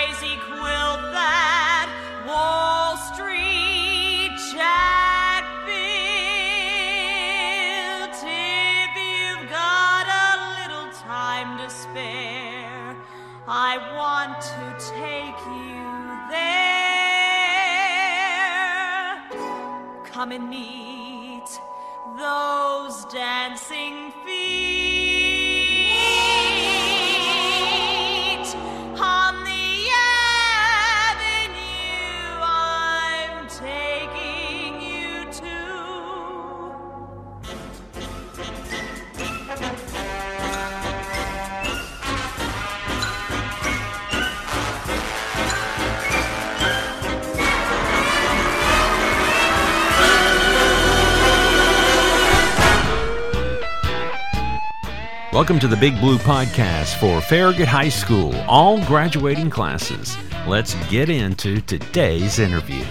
crazy quilt Welcome to the Big Blue Podcast for Farragut High School, all graduating classes. Let's get into today's interview.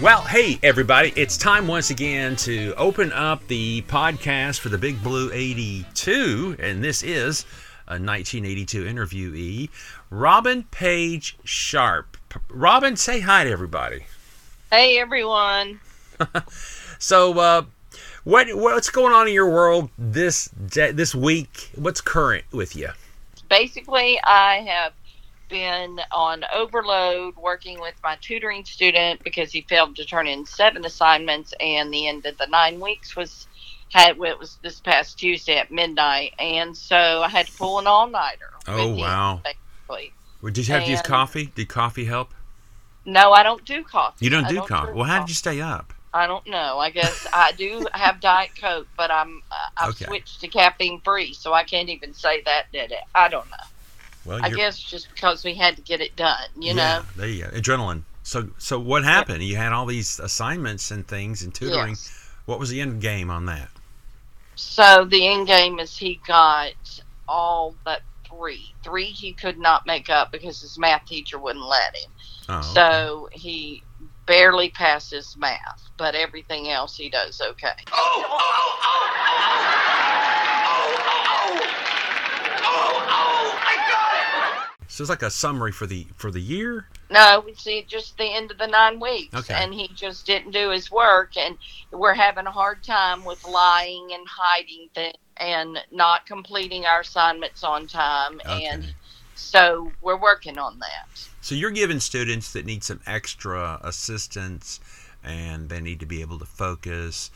Well, hey, everybody, it's time once again to open up the podcast for the Big Blue 82, and this is a 1982 interviewee, Robin Page Sharp. Robin, say hi to everybody. Hey everyone. So, uh, what what's going on in your world this day, this week? What's current with you? Basically, I have been on overload working with my tutoring student because he failed to turn in seven assignments, and the end of the nine weeks was had it was this past Tuesday at midnight, and so I had to pull an all nighter. Oh, wow. Basically, Well, Did you have to use coffee? Did coffee help? no, I don't do coffee. You don't do coffee. drink Well, how did you stay up? I don't know. I guess I do have Diet Coke, but I'm uh, I've Okay. switched to caffeine free, so I can't even say that did it. I don't know. Well, I guess just because we had to get it done, you yeah, know. there you go. Adrenaline. So, so what happened? You had all these assignments and things and tutoring. Yes. What was the end game on that? So the end game is he got all but three. Three he could not make up because his math teacher wouldn't let him. Oh, okay. So he barely passes math, but everything else he does okay. Oh oh oh, oh, oh, oh, oh, oh, oh, I got it. So it's like a summary for the for the year. No, we see just the end of the nine weeks, Okay. and he just didn't do his work, and we're having a hard time with lying and hiding things and not completing our assignments on time, and Okay. So we're working on that. So you're giving students that need some extra assistance and they need to be able to focus.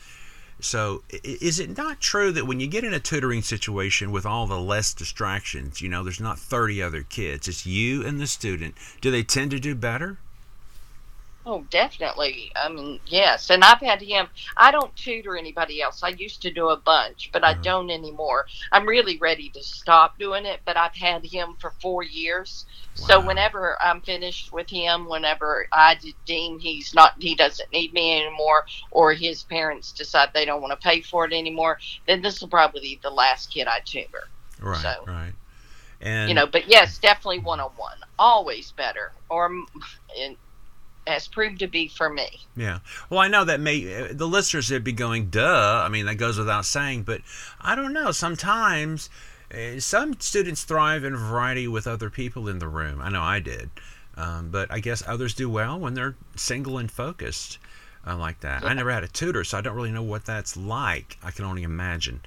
So is it not true that when you get in a tutoring situation with all the less distractions, you know, there's not 30 other kids, it's you and the student, do they tend to do better? Oh, definitely. I mean, yes. And I've had him. I don't tutor anybody else. I used to do a bunch, but I Mhm. don't anymore. I'm really ready to stop doing it, but I've had him for four years. So whenever I'm finished with him, whenever I deem he's not, he doesn't need me anymore, or his parents decide they don't want to pay for it anymore, then this will probably be the last kid I tutor. Right, So- right. And you know, but yes, definitely one on one. Always better. Or it has proved to be for me. Yeah. Well, I know that may the listeners would be going, "Duh." I mean, that goes without saying, but I don't know. Sometimes uh, some students thrive in variety with other people in the room. I know I did, um, but I guess others do well when they're single and focused uh, like that. I never had a tutor, so I don't really know what that's like. I can only imagine.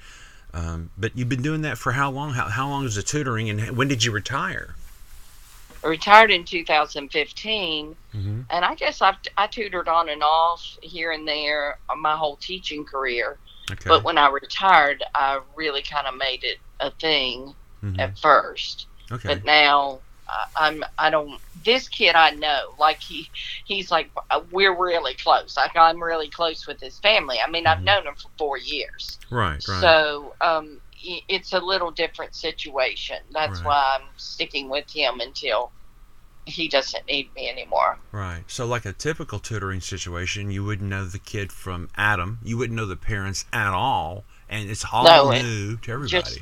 Um, but you've been doing that for how long? How, how long is the tutoring, and when did you retire? Retired in 2015, Mm-hmm. and I guess I've I tutored on and off here and there my whole teaching career. Okay. But when I retired, I really kind of made it a thing Mhm. at first. Okay. But now I, I'm I don't. This kid I know, like he he's like uh, we're really close. Like I'm really close with his family. I mean, I've Mhm. known him for four years. right. Right. So um, it's a little different situation. That's Right. why I'm sticking with him until he doesn't need me anymore. Right. So, like a typical tutoring situation, you wouldn't know the kid from Adam. You wouldn't know the parents at all, and it's all No, it- new to everybody. just-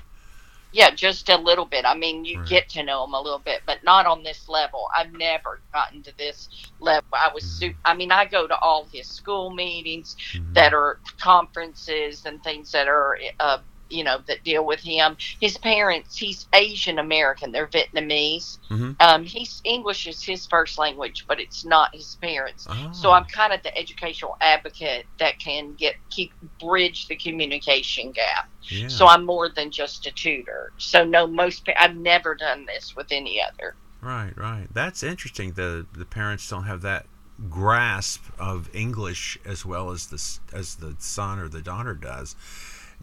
Yeah, just a little bit. I mean, you Right. get to know them a little bit, but not on this level. I've never gotten to this level. I was, su- I mean, I go to all his school meetings Mhm. that are conferences and things that are, uh, you know, that deal with him. His parents, he's Asian American. They're Vietnamese. Mhm. Um, he's English is his first language, but it's not his parents. Oh. So I'm kind of the educational advocate that can get keep bridge the communication gap. yeah. So I'm more than just a tutor. So no, most I've never done this with any other. Right, right. That's interesting. The the parents don't have that grasp of English as well as the as the son or the daughter does.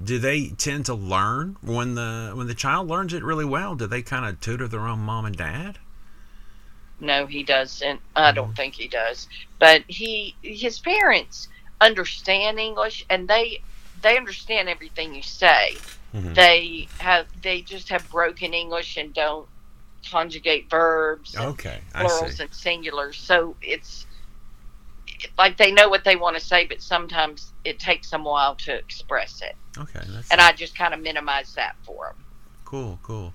Do they tend to learn when the when the child learns it really well? Do they kind of tutor their own mom and dad? No, he doesn't. I don't think he does. But he his parents understand English and they they understand everything you say. Mhm. They have they just have broken English and don't conjugate verbs and Okay, I plurals see. and singulars. So it's like they know what they want to say, but sometimes it takes them a while to express it. Okay, that's And I just kind of minimize that for them. cool, cool.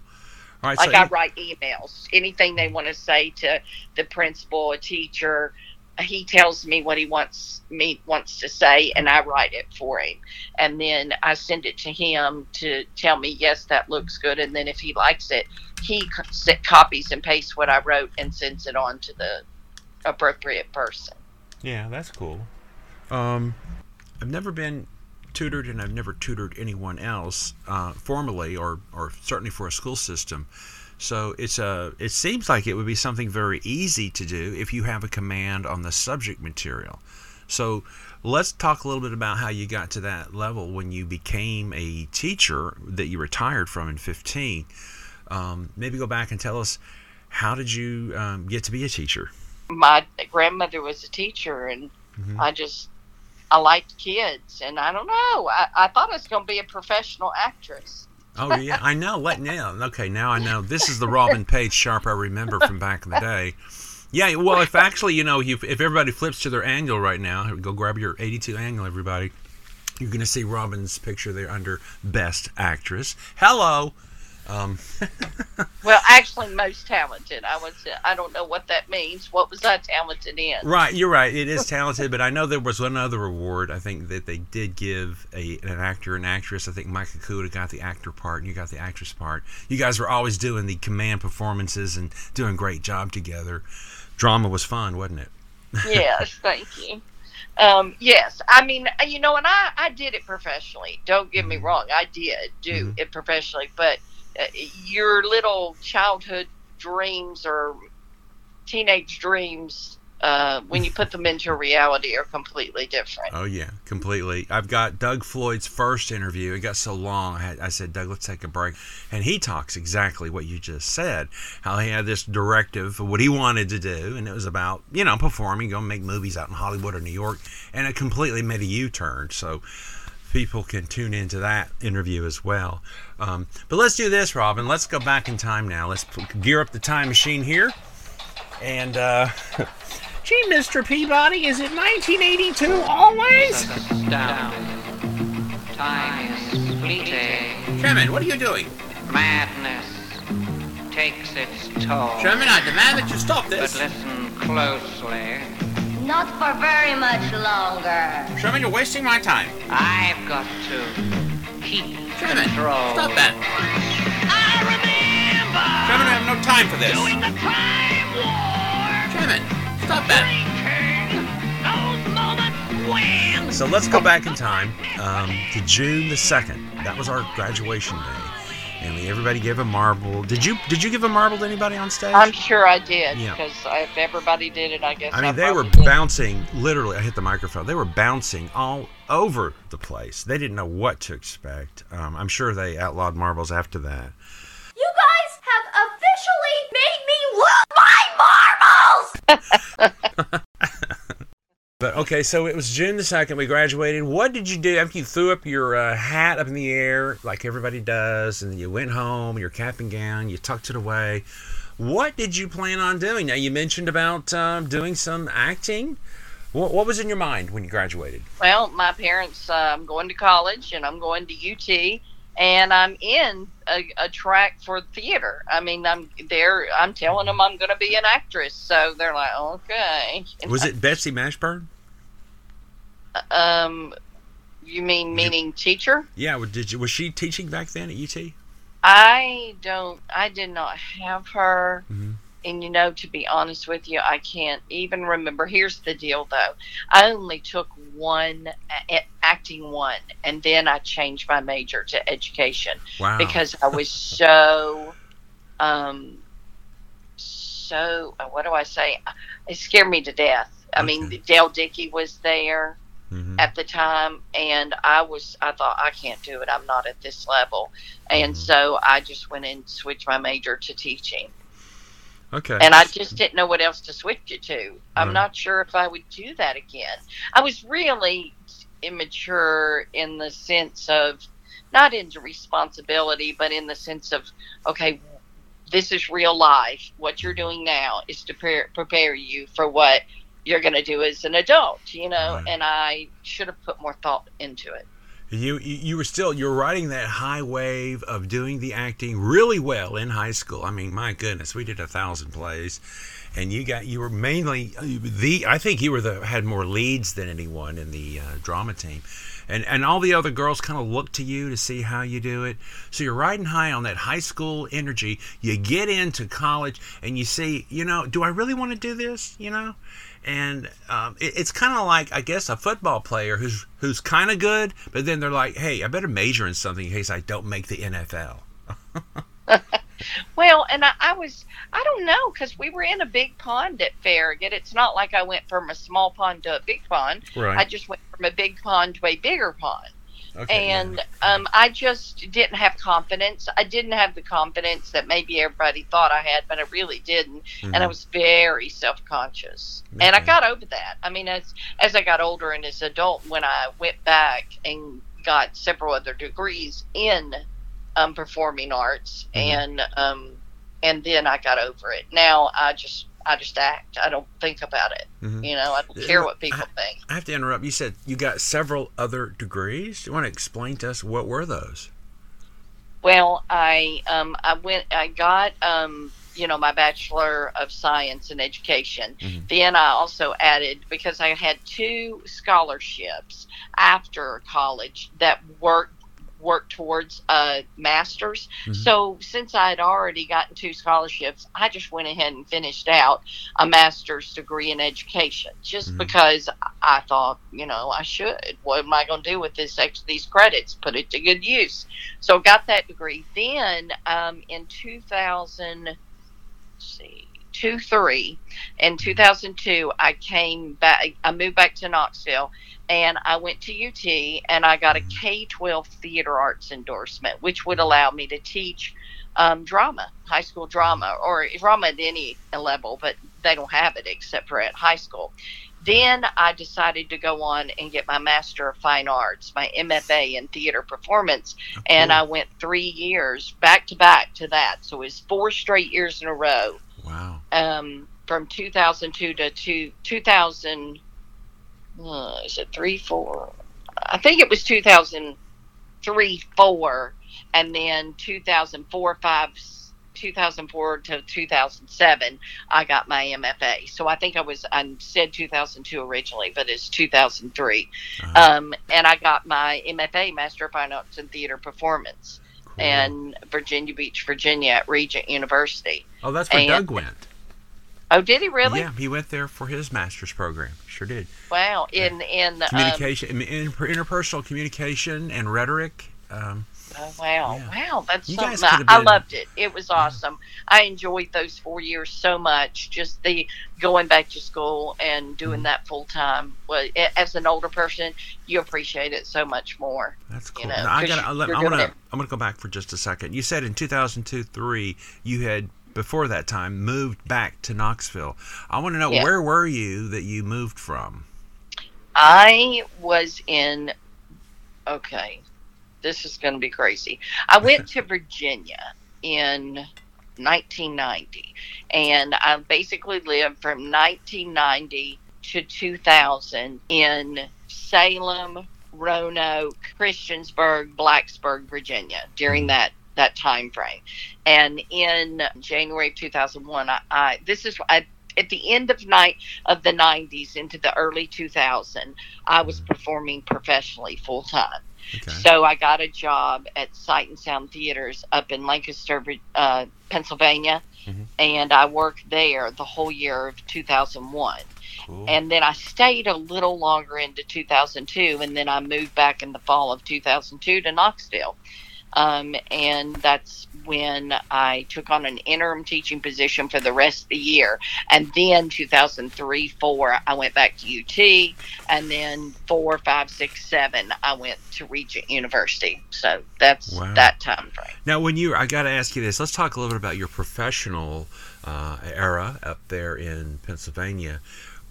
All right, Like so I write emails, anything they want to say to the principal, a teacher. He tells me what he wants me wants to say, and I write it for him. And then I send it to him to tell me, yes, that looks good. And then if he likes it, he co- copies and pastes what I wrote and sends it on to the appropriate person. Yeah, that's cool. Um, I've never been tutored, and I've never tutored anyone else uh, formally, or or certainly for a school system. So it's a. It seems like it would be something very easy to do if you have a command on the subject material. So let's talk a little bit about how you got to that level when you became a teacher that you retired from in 15. Um, maybe go back and tell us how did you um, get to be a teacher? My grandmother was a teacher and Mhm. I just I liked kids and I don't know I, I thought I was going to be a professional actress Oh yeah, I know. What now? Okay, now I know. This is the Robin Page Sharp I remember from back in the day. Yeah, well, if actually, you know, you, if everybody flips to their angle right now, go grab your 82 angle, everybody. You're going to see Robin's picture there under Best Actress. Hello. Um, well actually most talented I was I don't know what that means what was I talented in right, you're right. It is talented, but I know there was another other award. I think that they did give a an actor and actress. I think Mike Akuda got the actor part, and you got the actress part. You guys were always doing the command performances and doing a great job together. Drama was fun, wasn't it? yes thank you um, yes I mean you know and I, I did it professionally don't get me Mhm. wrong I did do Mhm. it professionally but your little childhood dreams or teenage dreams uh, when you put them into reality are completely different Oh yeah, completely. I've got Doug Floyd's first interview. It got so long. I, had, I said, Doug, let's take a break, and he talks exactly what you just said. How he had this directive of what he wanted to do, and it was about you know performing, going to make movies out in Hollywood or New York, and it completely made a U-turn. So people can tune into that interview as well. Um, but let's do this, Robin. Let's go back in time now. Let's gear up the time machine here, and. Uh, Gee, Mr. Peabody, is it 1982 always? down. Time is fleeting. Sherman, what are you doing? Madness takes its toll. Sherman, I demand that you stop this. But listen closely. Not for very much longer. Sherman, you're wasting my time. I've got to keep Sherman, control. stop that. I remember Sherman, I have no time for this. doing the time warp, Sherman, stop that. those moments when So let's go back in time um, to June the second. That was our graduation day, and we, everybody gave a marble. Did you? Did you give a marble to anybody on stage? I'm sure I did Yeah. because if everybody did it, I guess. I mean, they were did. bouncing. Literally, I hit the microphone. They were bouncing all over the place. They didn't know what to expect. Um, I'm sure they outlawed marbles after that. you guys have officially made me lose my marbles. But okay, so it was June the second. We graduated. What did you do after you threw up your uh, hat up in the air like everybody does, and you went home, your cap and gown, you tucked it away? What did you plan on doing? Now you mentioned about um, doing some acting. What, what was in your mind when you graduated? Well, my parents, uh, I'm going to college and I'm going to UT, and I'm in a, a track for theater. I mean, I'm there. I'm telling them I'm going to be an actress, so they're like, okay. Was it Betsy Mashburn? Um, you mean meaning teacher? Yeah. Did you? Was she teaching back then at UT? I don't. I did not have her. Mhm. And you know, to be honest with you, I can't even remember. Here's the deal, though. I only took one acting one, and then I changed my major to education Wow. because I was so, um, so uh, what do I say? It scared me to death. I mean, Dale Dickey was there Mhm. at the time and I was I thought I can't do it. I'm not at this level. And Mhm. so I just went and switched my major to teaching. Okay. And I just didn't know what else to switch it to. I'm Right. not sure if I would do that again. I was really immature in the sense of not into responsibility, but in the sense of okay, this is real life. What you're doing now is to prepare, prepare you for what you're going to do as an adult, you know, Right. and I should have put more thought into it. You, you were still you were riding that high wave of doing the acting really well in high school. I mean, my goodness, we did a thousand plays, and you got you were mainly the. I think you were the had more leads than anyone in the uh, drama team, and and all the other girls kind of look to you to see how you do it. So you're riding high on that high school energy. You get into college and you see, you know, do I really want to do this? You know, and um, it, it's kind of like I guess a football player who's who's kind of good, but then they're like, hey, I better major in something in case I don't make the NFL. Well, and I, I was, I don't know, because we were in a big pond at Farragut. It's not like I went from a small pond to a big pond. Right. I just went from a big pond to a bigger pond. Okay. and um, I just didn't have confidence. I didn't have the confidence that maybe everybody thought I had, but I really didn't, and I Mhm. was very self conscious. And I got over that. I mean, as as I got older and as an adult, when I went back and got several other degrees in um, performing arts, Mhm. and um, and then I got over it. Now I just I just act. I don't think about it. Mhm. You know, I don't care what people think. I have to interrupt. You said you got several other degrees. Do you want to explain to us what were those? Well, I um I went I got um you know my bachelor of science in education. Mhm. Then I also added because I had two scholarships after college that worked worked towards a master's. Mhm. So since I had already gotten two scholarships, I just went ahead and finished out a master's degree in education just Mhm. because I thought, you know, I should. What am I going to do with this these credits? Put it to good use. So got that degree. Then um, in 2000, let's see, two three, in 2002, I came back. I moved back to Knoxville, and I went to UT, and I got a K 12 theater arts endorsement, which would allow me to teach um, drama, high school drama, or drama at any level, but they don't have it except for at high school. Then I decided to go on and get my Master of Fine Arts, my MFA in theater performance, and. I went three years back to back to that. So it was four straight years in a row Wow. um, from 2002 to two, 2000. Uh, is it three, four? I think it was 2003, four, and then 2004, five, 2004 to 2007, I got my MFA. So I think I was, I said 2002 originally, but it's 2003. Uh-huh. Um, and I got my MFA, Master of Fine Arts in Theater Performance, Cool. in Virginia Beach, Virginia at Regent University. oh, that's where and- Doug went. Oh, did he really? Yeah, he went there for his master's program. Sure did. Wow. In in um, Communication, in- interpersonal communication and rhetoric. Um, oh, wow, Yeah. wow, that's You something. I, have I loved it. It was awesome. I enjoyed those four years so much. Just the going back to school and doing Mhm. that full time. Well, as an older person, you appreciate it so much more. that's cool. know, Now, I gotta, I let, doing gonna, it. I'm gonna go back for just a second. You said in 2002, three, you had before that time moved back to Knoxville. I want to know Yeah. where were you that you moved from? I was in. Okay, this is going to be crazy. I went to Virginia in 1990, and I basically lived from 1990 to 2000 in Salem, Roanoke, Christiansburg, Blacksburg, Virginia during mm-hmm. that that time frame. And in January of 2001, I, I this is I, at the end of night of the 90s into the early 2000, I was performing professionally full time. Okay. So I got a job at Sight and Sound Theaters up in Lancaster, uh, Pennsylvania, Mhm. and I worked there the whole year of 2001. Cool. And then I stayed a little longer into 2002, and then I moved back in the fall of 2002 to Knoxville. Um, and that's when I took on an interim teaching position for the rest of the year. And then 2003, four, I went back to UT, and then four, five, six, seven, I went to Regent University. So that's Wow. that time frame. Now, when you, I got to ask you this. Let's talk a little bit about your professional uh, era up there in Pennsylvania.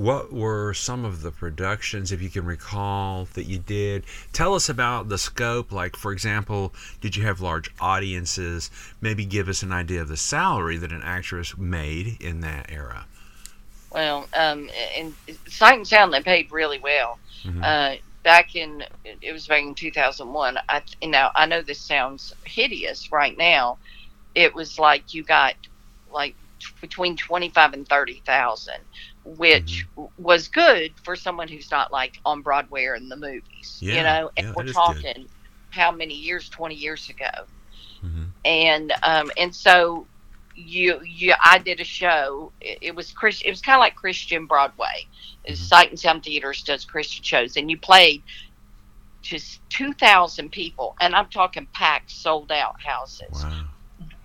What were some of the productions, if you can recall, that you did? Tell us about the scope. Like, for example, did you have large audiences? Maybe give us an idea of the salary that an actress made in that era. Well, um, in Sight and Sound, they paid really well. Mhm. Uh, back in it was back in 2001. I you know I know this sounds hideous right now. It was like you got like t- between 25 and 30,000, which Mm-hmm. was good for someone who's not like on Broadway or in the movies. Yeah, you know, and yeah, we're is good. talking how many years? 20 years ago Mhm. and um and so you you I did a show it, it was Chris it was kind of like Christian Broadway Mhm. Sight and Sound Theaters does Christian shows and you played just 2000 people and I'm talking packed sold out houses Wow.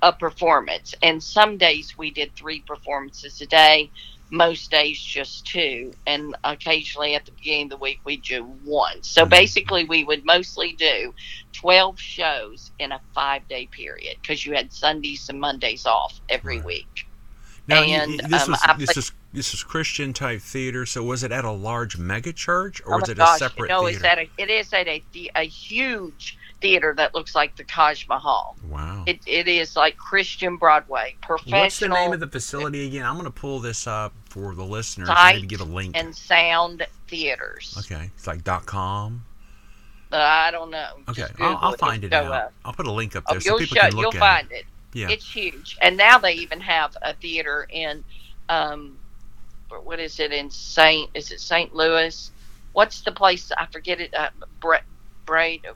a performance and some days we did three performances a day most days just two and occasionally at the beginning of the week we do one so Mhm. basically we would mostly do 12 shows in a five day period because you had sundays and mondays off every Right. week Now, And, this um, was I this played- is this is Christian type theater. So was it at a large mega church or oh was it gosh a separate no theater? it's at a, it is at a, a huge theater that looks like the taj mahal wow. it, it is like christian broadway professional What's the name of the facility again? I'm going to pull this up for the listeners. Sight maybe give a link. and sound theaters okay, it's like dot .com. But I don't know. Okay, I'll, I'll find it Go out. up. I'll put a link up Oh, there so you'll people show, can look you'll at find it. it. Yeah. It's huge, and now they even have a theater in, um, what is it in Saint? Is it St. Louis? What's the place? I forget it. Uh, Bra- Braid.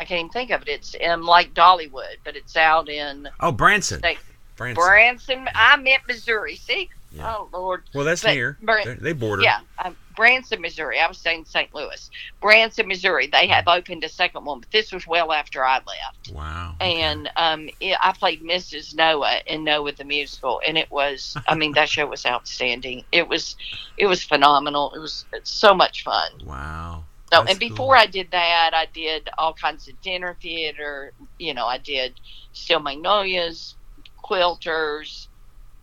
I can't even think of it. It's um, like Dollywood, but it's out in oh, Branson. State- Branson. Branson. I meant Missouri. See? Yeah. Oh Lord. well, that's but near. Bran- They're- border. Yeah, um, Branson, Missouri. I was saying St. Louis. Branson, Missouri. They have opened a second one, but this was well after I left. Wow. okay. And um, it, I played Mrs. Noah in Noah the musical, and it was. I mean, that show was outstanding. It was, it was phenomenal. It was so much fun. wow. So, That's and before cool. I did that, I did all kinds of dinner theater. You know, I did Steel Magnolias, Quilters,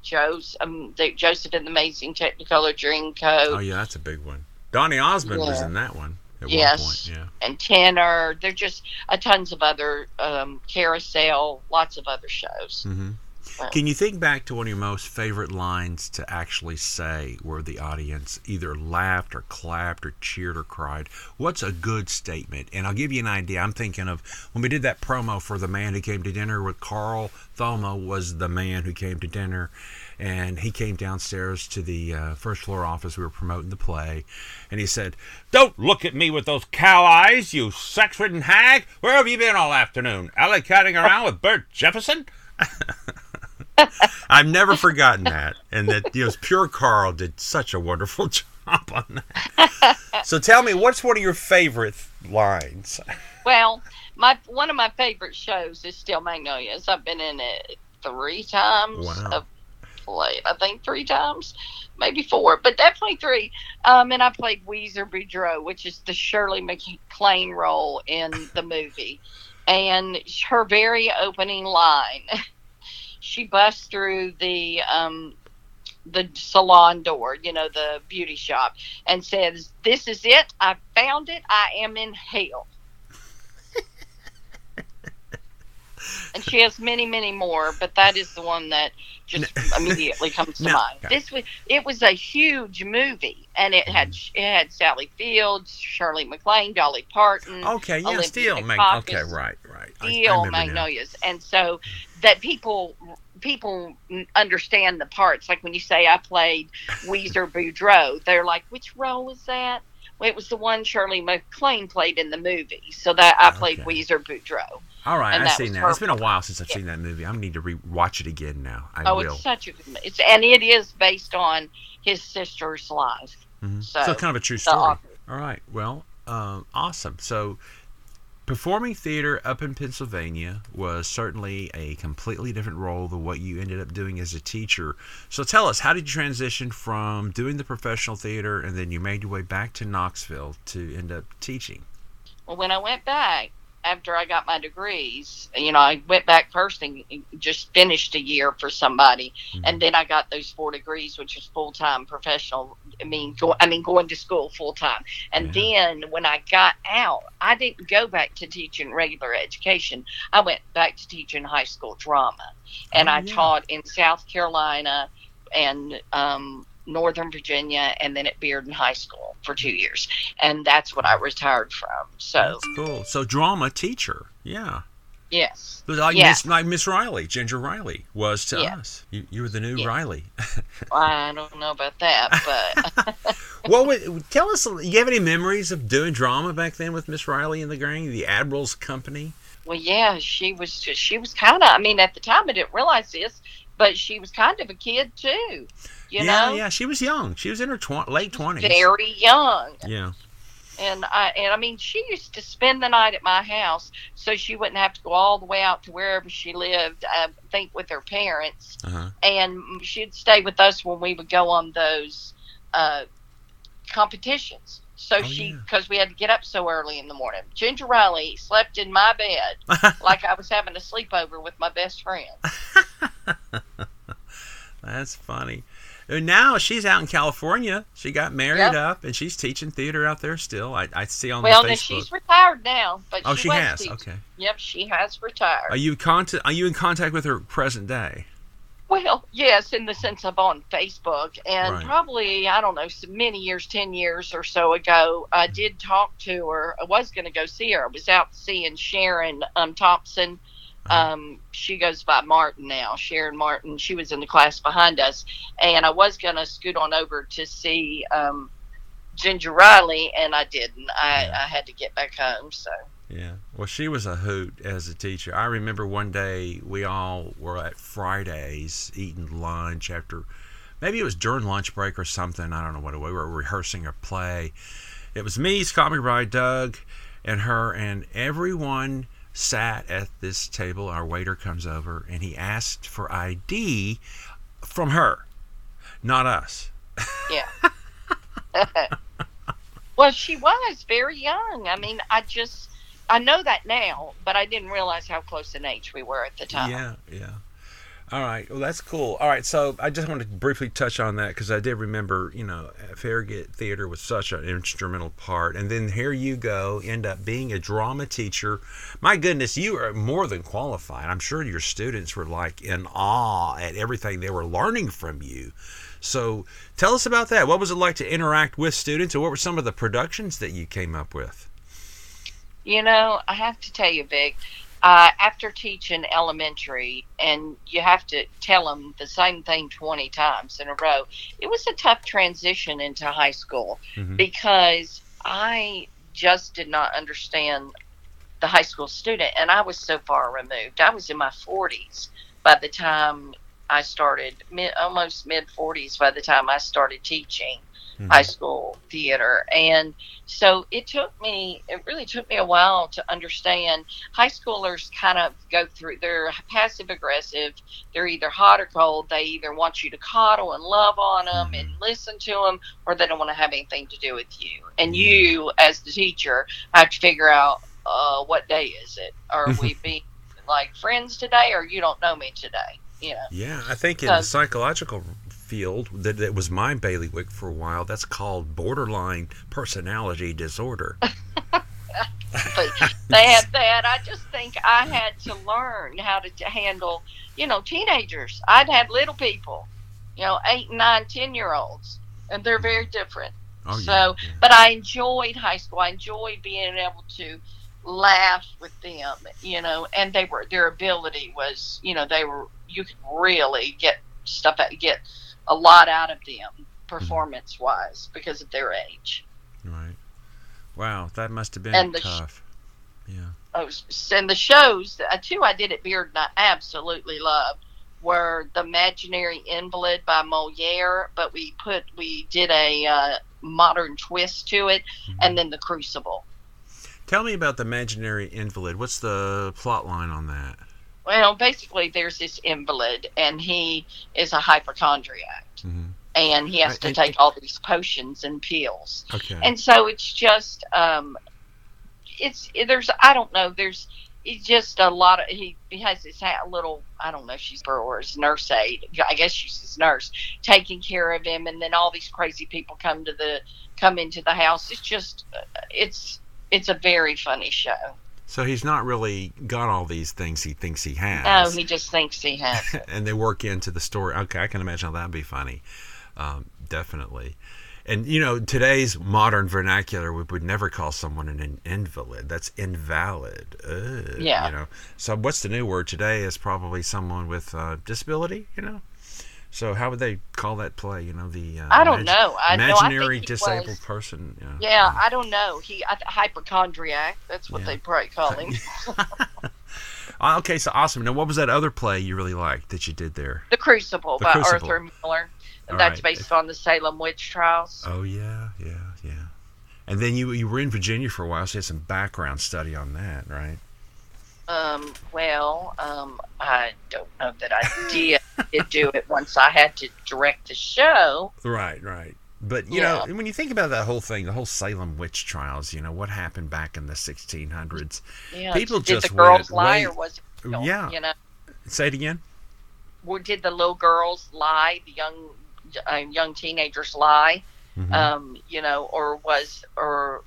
Joe's, um, the, Joseph and the Amazing Technicolor Dreamcoat. Oh yeah, that's a big one. Donny Osmond was in that one at Yes. one point. Yeah. and Tenor. There are just a tons of other um, carousel, lots of other shows. hmm Can you think back to one of your most favorite lines to actually say where the audience either laughed or clapped or cheered or cried? What's a good statement? And I'll give you an idea. I'm thinking of when we did that promo for the man who came to dinner with Carl Thoma was the man who came to dinner. And he came downstairs to the uh, first floor office. We were promoting the play. And he said, Don't look at me with those cow eyes, you sex ridden hag. Where have you been all afternoon? Alley catting around with Bert Jefferson? I've never forgotten that, and that you know, pure Carl did such a wonderful job on that. so tell me, what's one of your favorite lines? Well, my one of my favorite shows is Steel Magnolias. I've been in it three times. Wow. Played, I think three times, maybe four, but definitely three. Um, and I played Ouiser Boudreaux, which is the Shirley MacLaine role in the movie. And her very opening line, she busts through the um, the salon door, you know, the beauty shop, and says, "This is it. I found it. I am in hell." and she has many, many more, but that is the one that just immediately comes to No. mind. This was it was a huge movie, and it had Mm-hmm. it had Sally Fields, Shirley MacLaine, Dolly Parton, Okay, yeah, Olympia Steel. Mag- okay, right, right. Steel. Magnolias, and so that people people understand the parts. Like when you say I played Ouiser Boudreaux, they're like, which role was that? Well, it was the one Shirley MacLaine played in the movie. So that I played Okay. Ouiser Boudreaux. All right, I've seen that. now. It's been a while since I've Yeah. seen that movie. I need to re-watch it again now. I oh, will. it's such a good. It's and it is based on his sister's life. Mhm. So, so kind of a true story. All right. Well, um, awesome. So, performing theater up in Pennsylvania was certainly a completely different role than what you ended up doing as a teacher. So, tell us, how did you transition from doing the professional theater and then you made your way back to Knoxville to end up teaching? Well, when I went back after I got my degrees, you know, I went back first and just finished a year for somebody, Mm-hmm. and then I got those four degrees, which was full time professional. I mean, go, I mean, going to school full time. And then when I got out, I didn't go back to teaching regular education. I went back to teaching high school drama, and Oh, I yeah. taught in South Carolina and um, Northern Virginia, and then at Bearden High School for two years, and that's what I retired from. So That's cool. So, drama teacher. Yeah. yes, Like Yeah. Miss, like Miss Riley, Ginger Riley was to Yeah. us. You, you were the new Yeah. Riley. I don't know about that, but would tell us? You have any memories of doing drama back then with Miss Riley and the gang, the Admiral's Company? well, yeah, she was just, she was kind of. I mean, at the time I didn't realize this, but she was kind of a kid too. You yeah, know, yeah. She was young. She was in her tw- late twenties. very young. Yeah. And I and I mean, she used to spend the night at my house, so she wouldn't have to go all the way out to wherever she lived. I think with her parents, Uh-huh. and she'd stay with us when we would go on those uh, competitions. So Oh, she, yeah. because we had to get up so early in the morning. Ginger Riley slept in my bed like I was having a sleepover with my best friend. That's funny. And now she's out in California. She got married Yep. up, and she's teaching theater out there still. I, I see on well, the Facebook. she's retired now, but oh, she, she has. teaching. Okay. Yep, she has retired. Are you contact? Are you in contact with her present day? Well, yes, in the sense of on Facebook, and Right. probably I don't know, many years, ten years or so ago, I did talk to her. I was going to go see her. I was out seeing Sharon um, Thompson. Um, she goes by Martin now, Sharon Martin. She was in the class behind us, and I was going to scoot on over to see um, Ginger Riley, and I didn't. I, Yeah. I had to get back home. So Yeah. Well, she was a hoot as a teacher. I remember one day we all were at Fridays eating lunch after, maybe it was during lunch break or something. I don't know what it was. We were rehearsing a play. It was me, Scott McBride, Doug, and her, and everyone sat at this table. Our waiter comes over and he asked for ID from her, not us. Yeah. well, she was very young. I mean, I just I know that now, but I didn't realize how close in age we were at the time. Yeah, yeah. All right. Well, that's cool. All right. So I just wanted to briefly touch on that because I did remember, you know, Farragut Theater was such an instrumental part. And then here you go, end up being a drama teacher. My goodness, you are more than qualified. I'm sure your students were like in awe at everything they were learning from you. So tell us about that. What was it like to interact with students, and what were some of the productions that you came up with? You know, I have to tell you, Vic, uh, after teaching elementary, and you have to tell them the same thing 20 times in a row, it was a tough transition into high school Mhm. because I just did not understand the high school student, and I was so far removed. I was in my 40s by the time I started, mid, almost mid 40s by the time I started teaching Mhm. high school theater. And so it took me, it really took me a while to understand. High schoolers kind of go through, they're passive aggressive. They're either hot or cold. They either want you to coddle and love on them and listen to them, or they don't want to have anything to do with you. And you, as the teacher, have to figure out uh, what day is it? Are we being like friends today, or you don't know me today? You know. Yeah, I think in the psychological field that, that was my bailiwick for a while. That's called borderline personality disorder. had that. I just think I had to learn how to handle, you know, teenagers. I'd had little people, you know, eight, nine, ten year olds, and they're very different. Oh, so, yeah, yeah. but I enjoyed high school. I enjoyed being able to laugh with them, you know, and they were their ability was, you know, they were you could really get stuff out, get a lot out of them performance wise because of their age. Right. Wow, that must have been And the sh- tough. yeah. Oh, and the shows, uh, two I did at Bearden I absolutely loved were The Imaginary Invalid by Moliere, but we put, we did a uh, modern twist to it, Mm-hmm. and then The Crucible. Tell me about the imaginary invalid. What's the plot line on that? Well, basically, there's this invalid, and he is a hypochondriac, hmm and he has to and- take all these potions and pills. Okay. and so it's just um it's there's i don't know there's it's just a lot of he, he has this ha- little i don't know if she's or his nurse aide i guess she's his nurse taking care of him and then all these crazy people come to the come into the house it's just it's it's a very funny show so he's not really got all these things he thinks he has. no he just thinks he has and they work into the story. Okay, I can imagine how that'd be funny. Um, definitely. And you know, today's modern vernacular, we would never call someone an invalid. That's invalid. Ugh, Yeah. You know. So what's the new word today? Is probably someone with uh, disability. You know. So how would they call that play? You know, the uh, I don't imag- know. I know. I imaginary disabled was- person. Yeah. yeah i don't know he I, hypochondriac that's what Yeah. they probably call him Uh, okay, so awesome. Now, what was that other play you really liked that you did there? the crucible The by Crucible. arthur miller All that's right. based on the salem witch trials Oh yeah, yeah, yeah. And then you you were in Virginia for a while, so you had some background study on that, right? Um, well, um, I don't know that I did, did do it once I had to direct the show. Right, right. But you Yeah. know, when you think about that whole thing, the whole Salem witch trials, you know what happened back in the 1600s. Yeah, People did just the girls lie or was it real? Yeah. You know, Say it again. or did the little girls lie? The young uh, young teenagers lie? Mhm. Um, you know, or was or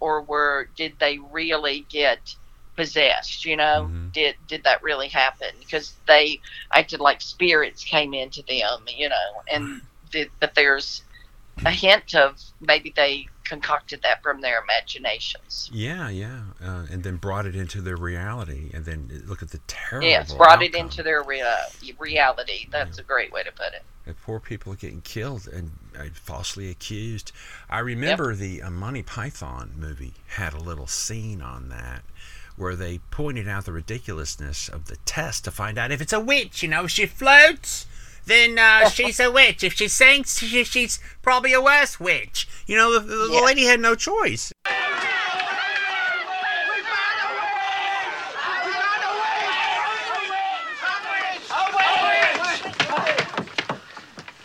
or were did they really get possessed? You know, Mhm. did did that really happen? Because they acted like spirits came into them. You know, and did, but there's a hint of maybe they concocted that from their imaginations. Yeah, yeah, uh, and then brought it into their reality, and then look at the terrible. Yes, brought it into their rea- reality. That's a great way to put it. And poor people are getting killed and uh, falsely accused. I remember the uh, Monty Python movie had a little scene on that where they pointed out the ridiculousness of the test to find out if it's a witch. You know, if she floats, then uh, she's a witch. If she sinks, she, she's probably a worse witch. You know, the, the Yeah. lady had no choice.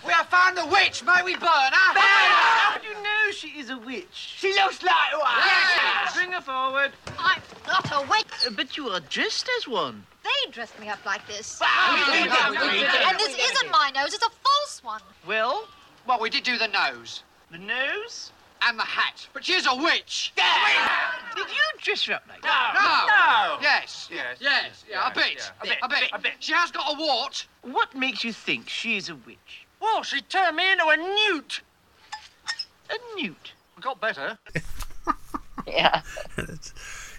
We have found the witch. May we burn her? How do you know she is a witch? She looks like one. Bring her forward. I'm not a witch. Uh, but you are dressed as one. They dressed me up like this. Ah, we. And this isn't my nose, it's a false one. Well, Well, we did do the nose the nose. and the hat, but she's a witch. Yeah. Did you dress her up like No. that? No. Yes. Yes. Yes. Yeah. a bit. A bit, A bit. a bit. She has got a wart. What makes you think she is a witch? Well, she turned me into a newt. A newt. Got better. Yeah.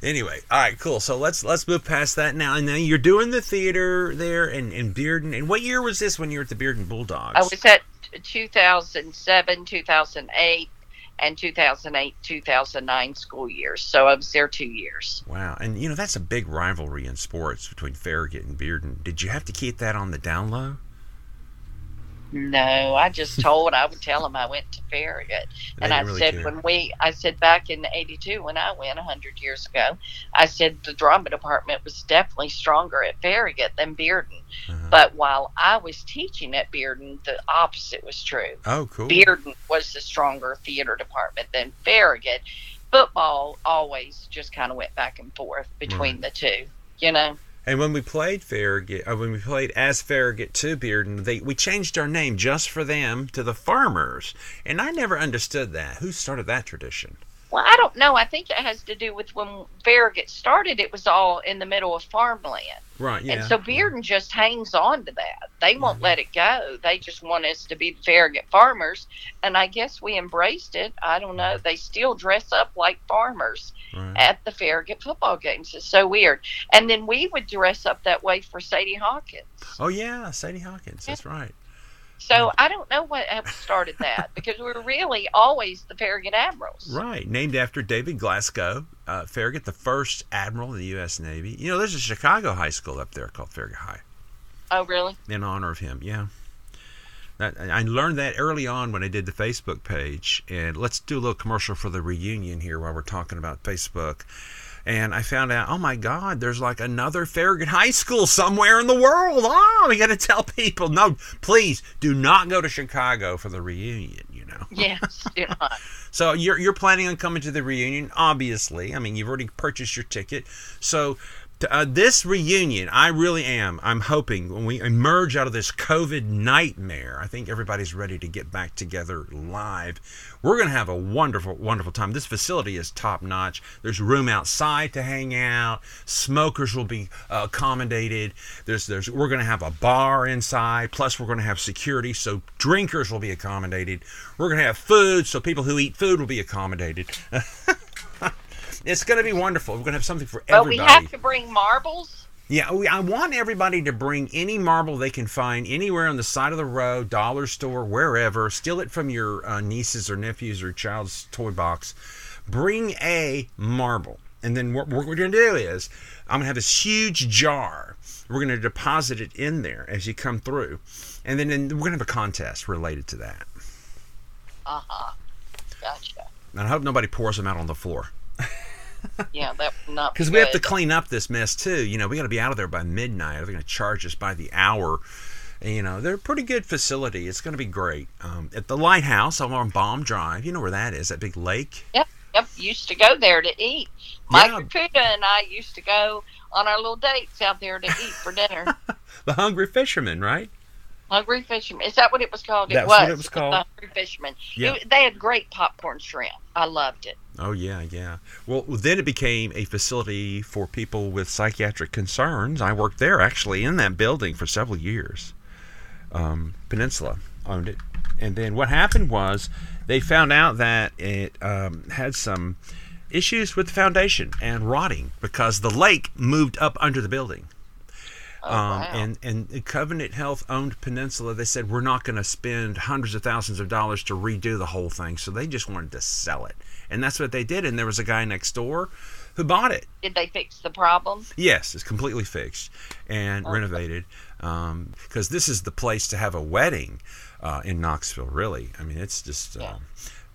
Anyway, all right, cool. So let's let's move past that now. And now you're doing the theater there in, in Bearden. And what year was this when you were at the Bearden Bulldogs? I was at 2007, 2008, and 2008, 2009 school years. So I was there two years. Wow, and you know that's a big rivalry in sports between Farragut and Bearden. Did you have to keep that on the down low? No, I just told I would tell them I went to Farragut, and I really said care. when we, I said back in '82 when I went hundred years ago, I said the drama department was definitely stronger at Farragut than Bearden. Uh-huh. But while I was teaching at Bearden, the opposite was true. Oh, cool. Bearden was the stronger theater department than Farragut. Football always just kind of went back and forth between the two, you know. And when we played Farragut, uh, when we played as Farragut to Bearden, they we changed our name just for them to the Farmers, and I never understood that. Who started that tradition? Well, I don't know. I think it has to do with when Farragut started. It was all in the middle of farmland, Right. Yeah. and so Bearden just hangs on to that. They won't mm-hmm. let it go. They just want us to be the Farragut farmers, and I guess we embraced it. I don't know. They still dress up like farmers Right. at the Farragut football games. It's so weird. And then we would dress up that way for Sadie Hawkins. Oh yeah, Sadie Hawkins. That's right. So I don't know what started that because we're really always the Farragut Admirals. Right, named after David Glasgow, uh, Farragut, the first admiral of the U.S. Navy. You know, there's a Chicago high school up there called Farragut High Oh, really? in honor of him. Yeah, that, I learned that early on when I did the Facebook page. And let's do a little commercial for the reunion here while we're talking about Facebook. And I found out, oh my God, there's like another Farragut High School somewhere in the world. Oh, we got to tell people. No, please do not go to Chicago for the reunion. You know. Yes, not. So you're you're planning on coming to the reunion, obviously. I mean, you've already purchased your ticket. So uh, this reunion, I really am. I'm hoping when we emerge out of this COVID nightmare, I think everybody's ready to get back together live. We're going to have a wonderful, wonderful time. This facility is top notch. There's room outside to hang out. Smokers will be uh, accommodated. There's, there's, we're going to have a bar inside. Plus, we're going to have security, so drinkers will be accommodated. We're going to have food, so people who eat food will be accommodated. it's going to be wonderful. We're going to have something for But everybody. we have to bring marbles. Yeah, we, I want everybody to bring any marble they can find anywhere on the side of the road, dollar store, wherever. Steal it from your uh, nieces or nephews or child's toy box. Bring a marble. And then what, what we're going to do is, I'm going to have this huge jar. We're going to deposit it in there as you come through. And then, then we're going to have a contest related to that. Uh huh. Gotcha. And I hope nobody pours them out on the floor. Yeah, that would not Because be we have to clean up this mess too. You know, we got to be out of there by midnight. They're going to charge us by the hour. And, you know, they're a pretty good facility. It's going to be great. Um, at the lighthouse on Baum Drive, you know where that is, that big lake. Yep, yep. Used to go there to eat. Mike Yeah. And I used to go on our little dates out there to eat for dinner. The Hungry Fisherman, right? Hungry Fisherman. Is that what it was called? It was. what it was called. The Hungry Fisherman. Yeah. It- they had great popcorn shrimp. I loved it. Oh yeah, yeah. Well, then it became a facility for people with psychiatric concerns. I worked there actually in that building for several years. Um, Peninsula owned it, and then what happened was they found out that it um, had some issues with the foundation and rotting because the lake moved up under the building. Oh, Um, wow. and and Covenant Health owned Peninsula. They said we're not going to spend hundreds of thousands of dollars to redo the whole thing, so they just wanted to sell it, and that's what they did. And there was a guy next door who bought it. Did they fix the problem? Yes, it's completely fixed and renovated because this is the place to have a wedding uh, in Knoxville. Really, I mean, it's just Yeah. uh,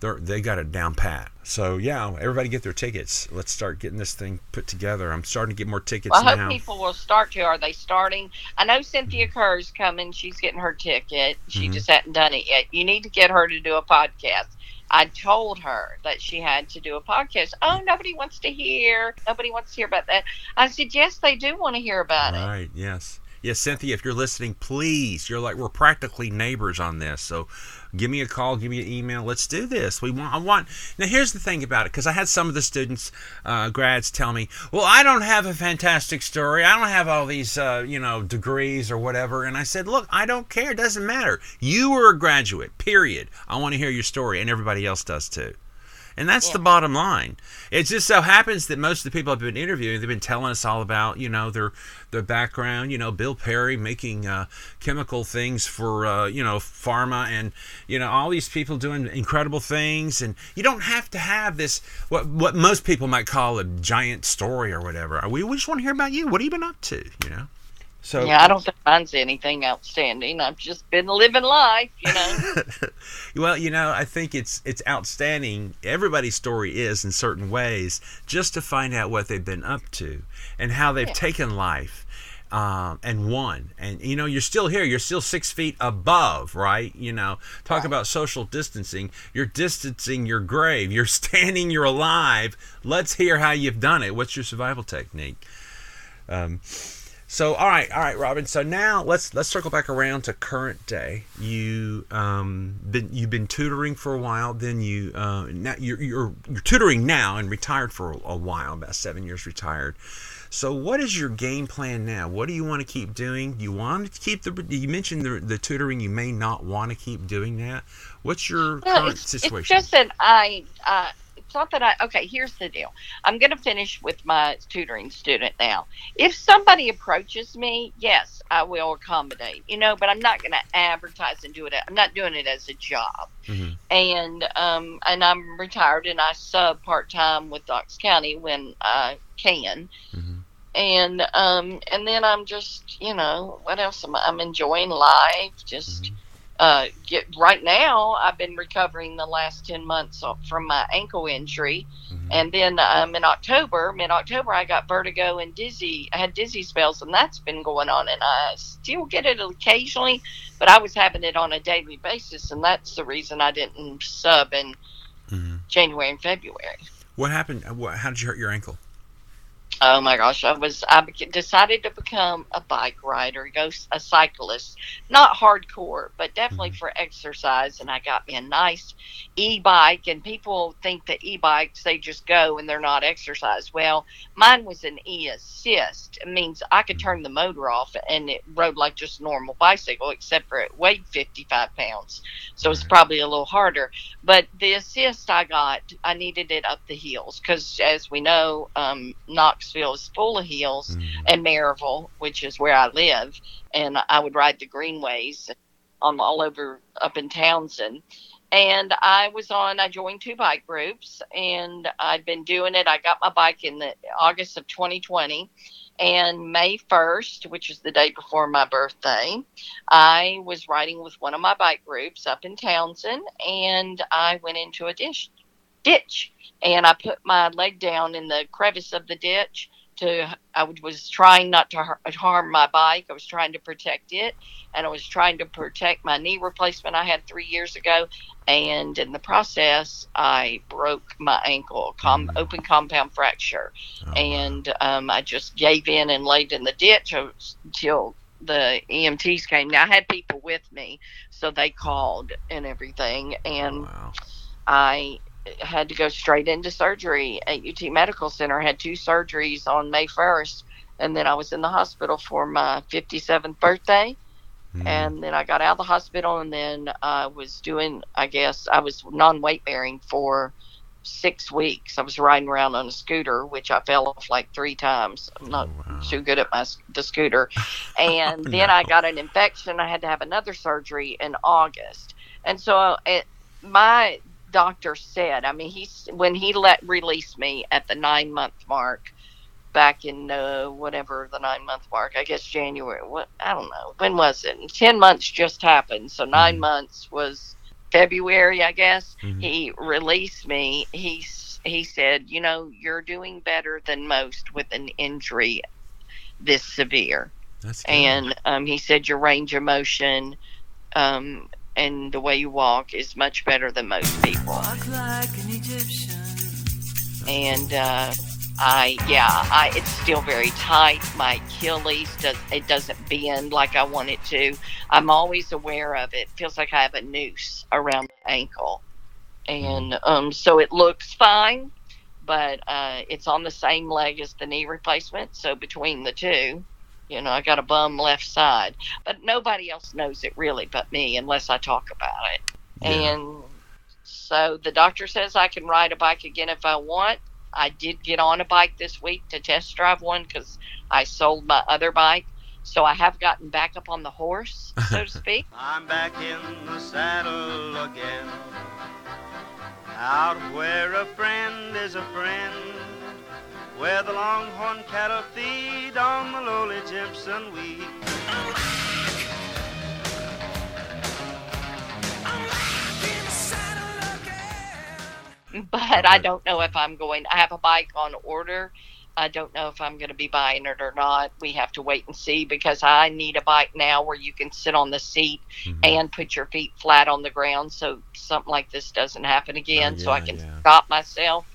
they're, they got it down pat. So yeah, everybody get their tickets. Let's start getting this thing put together. I'm starting to get more tickets Well, I hope now. people will start to. Are they starting? I know Cynthia Mm-hmm. Kerr's coming. She's getting her ticket. She Mhm. just hadn't done it yet. You need to get her to do a podcast. I told her that she had to do a podcast. Oh, nobody wants to hear. Nobody wants to hear about that. I said, yes, they do want to hear about it. Right. Yes. Yes, Cynthia, if you're listening, please. You're like we're practically neighbors on this. So, give me a call, give me an email. Let's do this. We want. I want. Now, here's the thing about it, because I had some of the students, uh, grads, tell me, "Well, I don't have a fantastic story. I don't have all these, uh, you know, degrees or whatever." And I said, "Look, I don't care. It doesn't matter. You were a graduate. Period. I want to hear your story, and everybody else does too." And that's the bottom line. It just so happens that most of the people I've been interviewing, they've been telling us all about, you know, their their background. You know, Bill Perry making uh, chemical things for, uh, you know, pharma, and you know, all these people doing incredible things. And you don't have to have this what what most people might call a giant story or whatever. We, we just want to hear about you. What have you been up to? You know. So Yeah, I don't think mine's anything outstanding. I've just been living life, you know. well, you know, I think it's it's outstanding. Everybody's story is in certain ways, just to find out what they've been up to and how they've Yeah. taken life um, and won. And you know, you're still here. You're still six feet above, right? You know, talk about social distancing. You're distancing your grave. You're standing. You're alive. Let's hear how you've done it. What's your survival technique? Um, So all right, all right, Robin. So now let's let's circle back around to current day. You um been you've been tutoring for a while. Then you uh now you're you're, you're tutoring now and retired for a, a while, about seven years retired. So what is your game plan now? What do you want to keep doing? You want to keep the you mentioned the the tutoring. You may not want to keep doing that. What's your current it's, situation? it's just that I, uh, it's not that I, okay, here's the deal. I'm going to finish with my tutoring student now. If somebody approaches me, yes, I will accommodate, you know, but I'm not going to advertise and do it. I'm not doing it as a job. Mhm. And, um, and I'm retired and I sub part time with Knox County when I can. Mhm. And, um, and then I'm just, you know, what else am I? I'm enjoying life, just, Mhm. Uh, get right now. I've been recovering the last ten months from my ankle injury, Mhm. and then um, in October, mid October, I got vertigo and dizzy. I had dizzy spells, and that's been going on, and I still get it occasionally, but I was having it on a daily basis, and that's the reason I didn't sub in Mhm. January and February. What happened? how did you hurt your ankle? Oh my gosh, I was I decided to become a bike rider, go a cyclist, not hardcore, but definitely for exercise. And I got me a nice e-bike. And people think that e-bikes they just go and they're not exercise. Well, mine was an e-assist. It means I could turn the motor off and it rode like just a normal bicycle, except for it weighed 55 pounds, so it's probably a little harder. But the assist I got, I needed it up the hills because, as we know, um, Knoxville is full of hills, Mhm. and Maryville, which is where I live, and I would ride the greenways on all over up in Townsend. And I was on. I joined two bike groups, and I'd been doing it. I got my bike in the August of 2020, and May 1st, which is the day before my birthday, I was riding with one of my bike groups up in Townsend, and I went into a dish, ditch, and I put my leg down in the crevice of the ditch. To I was trying not to harm my bike. I was trying to protect it, and I was trying to protect my knee replacement I had three years ago. And in the process, I broke my ankle, com- Mm. open compound fracture Oh, and um, I just gave in and laid in the ditch until the EMTs came. Now I had people with me, so they called and everything, and wow. I had to go straight into surgery at UT Medical Center. Had two surgeries on May first, and then I was in the hospital for my 57th birthday. Mhm. And then I got out of the hospital, and then I was doing, I guess, I was non weight bearing for six weeks. I was riding around on a scooter, which I fell off like three times. I'm not Oh, wow. too good at my the scooter. And Oh, then. I got an infection. I had to have another surgery in August. And so it, my doctor said, I mean, he's when he let release me at the nine month mark back in uh, whatever the nine month mark, I guess January. What I don't know when was it? Ten months just happened, so 9 Mhm. months was February, I guess. Mhm. He released me. He he said, you know, you're doing better than most with an injury this severe That's good. and um, he said your range of motion um, and the way you walk is much better than most people. And uh, I, yeah, I it's still very tight. My Achilles does it doesn't bend like I want it to. I'm always aware of it. Feels like I have a noose around the ankle, and um, so it looks fine, but uh, it's on the same leg as the knee replacement. So between the two, you know, I got a bum left side, but nobody else knows it really but me unless I talk about it. Yeah. And so the doctor says I can ride a bike again if I want. I did get on a bike this week to test drive one because I sold my other bike. So I have gotten back up on the horse, so to speak. I'm back in the saddle again. Out where a friend is a friend. Where the longhorn cattle feed on the lowly Jimson weed. but I don't know if I'm going. I have a bike on order. I don't know if I'm going to be buying it or not. We have to wait and see because I need a bike now where you can sit on the seat Mhm. and put your feet flat on the ground so something like this doesn't happen again. so I can yeah. stop myself.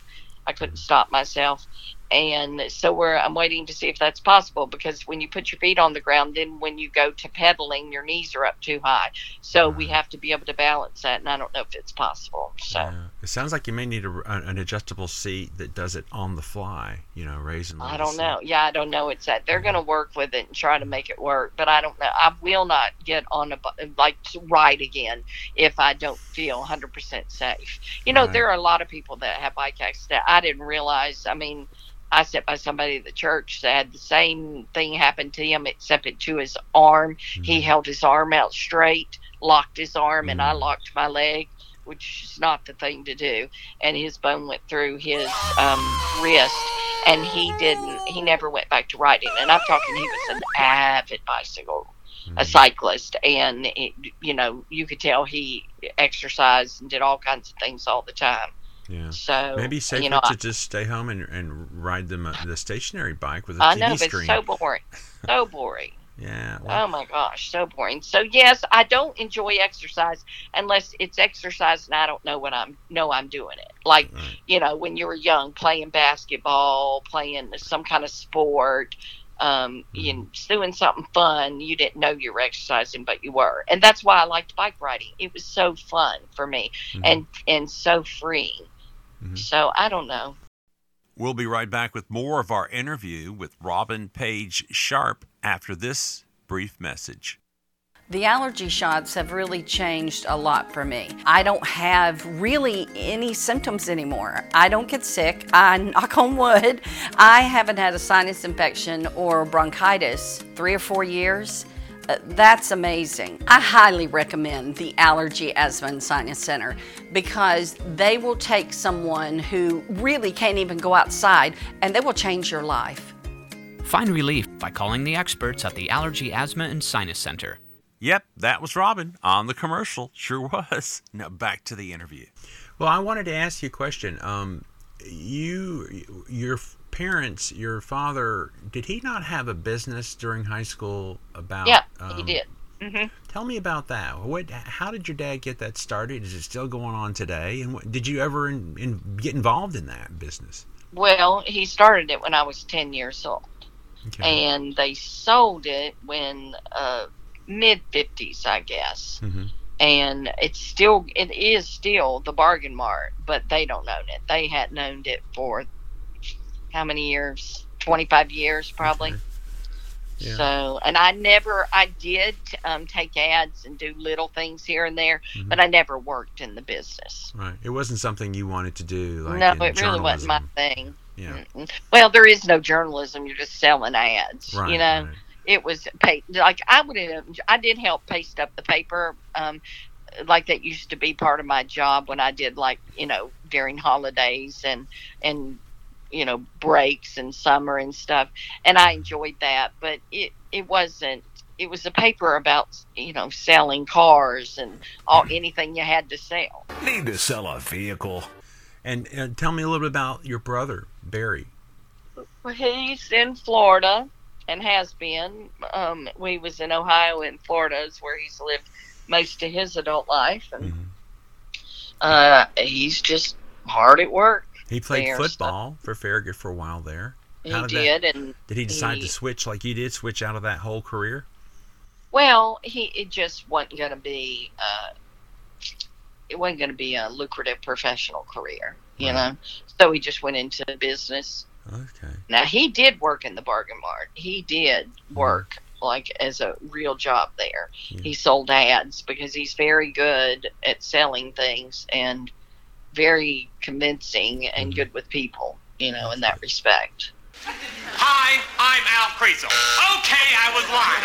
I couldn't stop myself. And so we're I'm waiting to see if that's possible because when you put your feet on the ground, then when you go to pedaling, your knees are up too high. So we have to be able to balance that, and I don't know if it's possible. So Yeah. It sounds like you may need a, an adjustable seat that does it on the fly. You know, raising. I don't know. Yeah, I don't know. It's that they're going to work with it and try to make it work, but I don't know. I will not get on a like to ride again if I don't feel 100% safe. You know, Right. there are a lot of people that have bike accidents. I didn't realize. I mean, I sat by somebody at the church that had the same thing happen to him, except it to his arm. He mm-hmm. held his arm out straight, locked his arm, and I mm-hmm. locked my leg, which is not the thing to do. And his bone went through his um, wrist, and he didn't. He never went back to riding. And I'm talking, he was an avid bicycle, a mm-hmm. cyclist, and it, you know, you could tell he exercised and did all kinds of things all the time. Yeah. So Maybe safer you know, to I- just stay home and, and ride the the stationary bike with a I TV know, but screen. it's so boring. So boring. yeah. well, Oh my gosh, so boring. So yes, I don't enjoy exercise unless it's exercise and I don't know what I'm know I'm doing it. Like Right. you know, when you were young, playing basketball, playing some kind of sport, um, you know, doing something fun. You didn't know you were exercising, but you were, and that's why I liked bike riding. It was so fun for me, and and so freeing. Mm-hmm. So I don't know. We'll be right back with more of our interview with Robin Page Sharp after this brief message. The allergy shots have really changed a lot for me. I don't have really any symptoms anymore. I don't get sick. I knock on wood. I haven't had a sinus infection or bronchitis three or four years. Uh, that's amazing. I highly recommend the Allergy, Asthma, and Sinus Center because they will take someone who really can't even go outside and they will change your life. Find relief by calling the experts at the Allergy, Asthma, and Sinus Center. Yep, that was Robin on the commercial. Sure was. Now back to the interview. Well, I wanted to ask you a question. Um, you, your parents, your father, did he not have a business during high school about? Yeah, he um, did. hmm Tell me about that. What? How did your dad get that started? Is it still going on today? And what, did you ever in, in, get involved in that business? Well, he started it when I was 10 years old. Okay. And they sold it when uh, mid 50s, I guess. Mhm. And it's still, it is still the bargain mart, but they don't own it. They hadn't owned it for how many years? 25 years, probably. Yeah. So, and I never, I did um, take ads and do little things here and there, Mm-hmm. but I never worked in the business. Right. It wasn't something you wanted to do. Like no, it really wasn't my thing. Yeah. Mm-mm. Well, there is no journalism. You're just selling ads. Right. you know, right. it was pay, like I would have. I did help paste up the paper. Um, like that used to be part of my job when I did like you know during holidays and and you know breaks and summer and stuff, and I enjoyed that. But it it wasn't. It was a paper about you know selling cars and all anything you had to sell. Need to sell a vehicle. And, and tell me a little bit about your brother Barry. Well, he's in Florida and has been. Um, we was in Ohio and Florida is where he's lived most of his adult life, and Mm-hmm. uh, he's just hard at work. He played there, so- football for Farragut for a while there. He How did, that, and did he decide he- to switch like you did? Switch out of that whole career? Well, he it just wasn't going to be. Uh, it wasn't going to be a lucrative professional career, you Right. know. So he just went into business. Okay. Now he did work in the bargain mart. He did Mm-hmm. work like as a real job there. He sold ads because he's very good at selling things and very convincing and Mm-hmm. good with people, you know, in that respect. Hi, I'm Al Creasel. Okay, I was lying.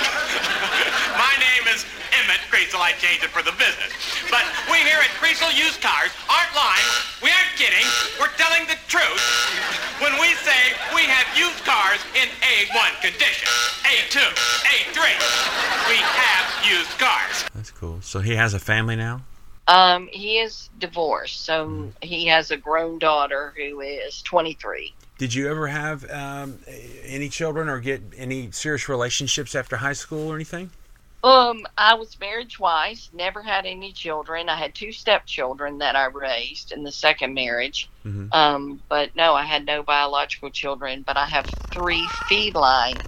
My name is Emmett Creasel. I changed it for the business. But we here at Creasel Used Cars aren't lying. We aren't kidding. We're telling the truth when we say we have used cars in A1 condition, A2, A3. We have used cars. That's cool. So he has a family now? Um, he is divorced, so Mm-hmm. he has a grown daughter who is 23. Did you ever have um, any children or get any serious relationships after high school or anything? Um, I was married twice, never had any children. I had two stepchildren that I raised in the second marriage. Mhm. Um, but no, I had no biological children, but I have three feline,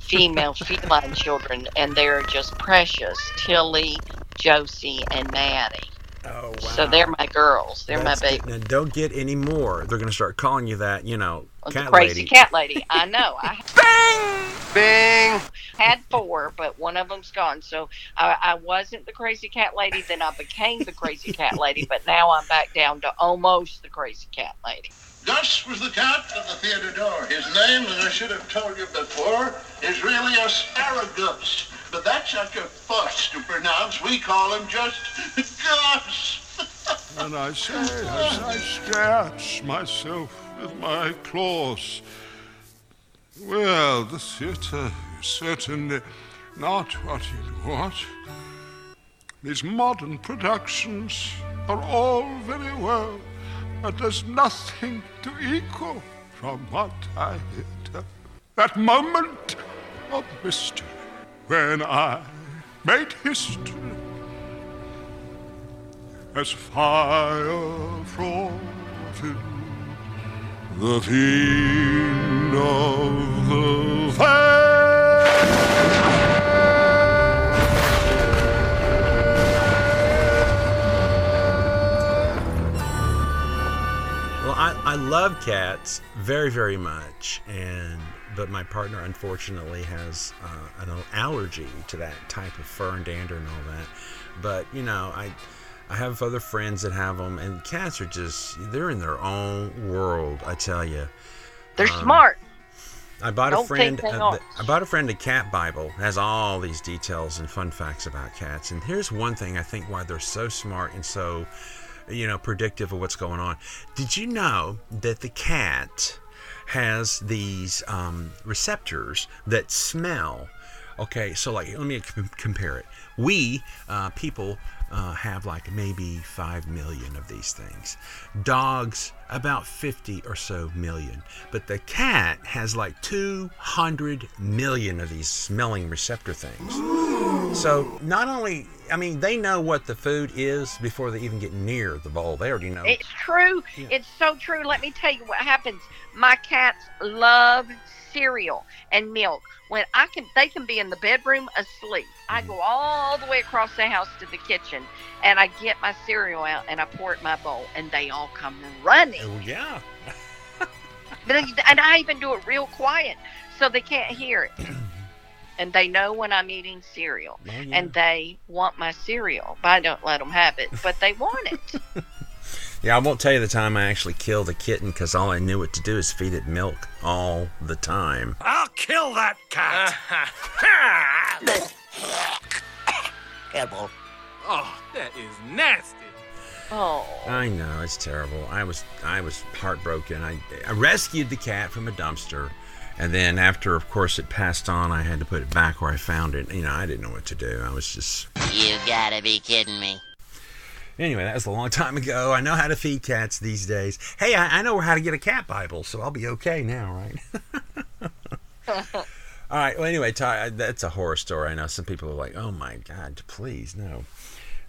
female feline children, and they're just precious. Tilly, Josie, and Maddie. Oh, wow. So they're my girls. They're That's my good. baby. Now, don't get any more. They're going to start calling you that, you know, The cat crazy lady. cat lady. I know. I Bing! had four, but one of them's gone. So I, I wasn't the crazy cat lady. Then I became the crazy cat lady. But now I'm back down to almost the crazy cat lady. Gus was the cat at the theater door. His name, as I should have told you before, is really Asparagus. But that's such a fuss to pronounce, we call him just Gus. And I say, as I scratch myself with my claws, well, the theatre is certainly not what it was. These modern productions are all very well, but there's nothing to equal from what I did. That moment of mystery when I made history as fire floated the fiend of the Well, I, I love cats very, very much, and but my partner unfortunately has uh, an allergy to that type of fur and dander and all that. But you know, I I have other friends that have them, and cats are just they're in their own world. I tell you, They're Um, smart. I bought Don't a friend. uh. I bought a friend a cat Bible. It has all these details and fun facts about cats. And here's one thing I think why they're so smart and so, you know, predictive of what's going on. Did you know that the cat has these um, receptors that smell? Okay, so like let me com- compare it. We uh, people uh, have like maybe five million of these things. Dogs about 50 or so million. But the cat has like 200 million of these smelling receptor things. So not only, I mean, they know what the food is before they even get near the bowl. They already know. It's true. It's so true. Let me tell you what happens. My cats love cereal and milk. When I can, they can be in the bedroom asleep. I mm-hmm. go all the way across the house to the kitchen, and I get my cereal out and I pour it in my bowl, and they all come running. Oh, yeah. But and I even do it real quiet so they can't hear it. and they know when I'm eating cereal, Oh, yeah. and they want my cereal. But I don't let them have it, but they want it. Yeah, I won't tell you the time I actually killed a kitten because all I knew what to do is feed it milk all the time. I'll kill that cat. Careful. Oh, that is nasty. Oh. I know it's terrible. I was I was heartbroken. I, I rescued the cat from a dumpster, and then after, of course, it passed on, I had to put it back where I found it. You know, I didn't know what to do. I was just You gotta be kidding me. anyway. That was a long time ago. I know how to feed cats these days. Hey, I, I know how to get a cat Bible, so I'll be okay now, right? All right. Well, anyway, Ty, that's a horror story. I know some people are like, "Oh my God, please no."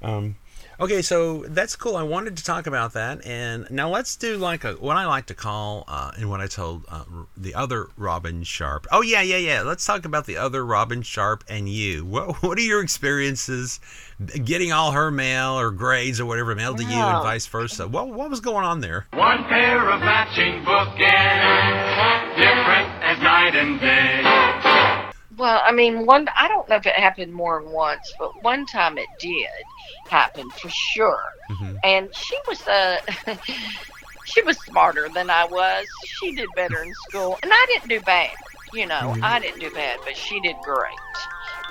Um, okay, so that's cool. I wanted to talk about that, and now let's do like a what I like to call, uh, and what I told uh, the other Robin Sharp. Oh yeah, yeah, yeah. Let's talk about the other Robin Sharp and you. What What are your experiences getting all her mail or grades or whatever mailed to you, and vice versa? What What was going on there? One pair of matching bookends, different as night and day. Well, I mean, one. I don't know if it happened more than once, but one time it did happen for sure. And she was uh, she was smarter than I was. She did better in school, and I didn't do bad. You know, Mhm. I didn't do bad, but she did great.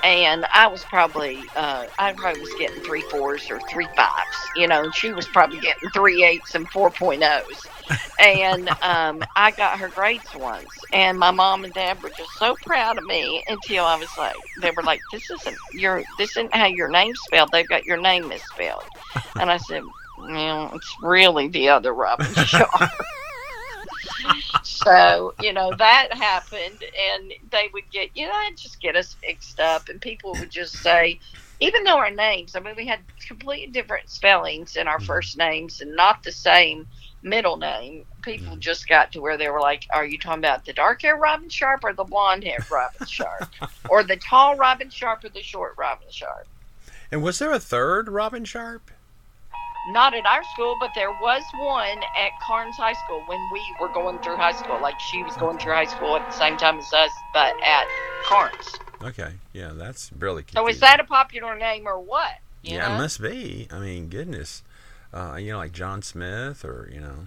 And I was probably, uh, I probably was getting three fours or three fives. You know, and she was probably getting three eights and four point ohs. And um, I got her grades once, and my mom and dad were just so proud of me until I was like, they were like, "This isn't your, this isn't how your name's spelled. They've got your name misspelled." And I said, "Well, it's really the other Robin Sharp." so you know that happened, and they would get you know I'd just get us mixed up, and people would just say, even though our names, I mean, we had completely different spellings in our mm-hmm. first names and not the same middle name. People mm-hmm. just got to where they were like, "Are you talking about the dark hair Robin Sharp or the blonde hair Robin Sharp, or the tall Robin Sharp or the short Robin Sharp?" And was there a third Robin Sharp? Not at our school, but there was one at Karns High School when we were going through high school. Like she was going through high school at the same time as us, but at Karns. Okay, yeah, that's really cute. So is that a popular name or what? You yeah, know? it must be. I mean, goodness, uh, you know, like John Smith or you know.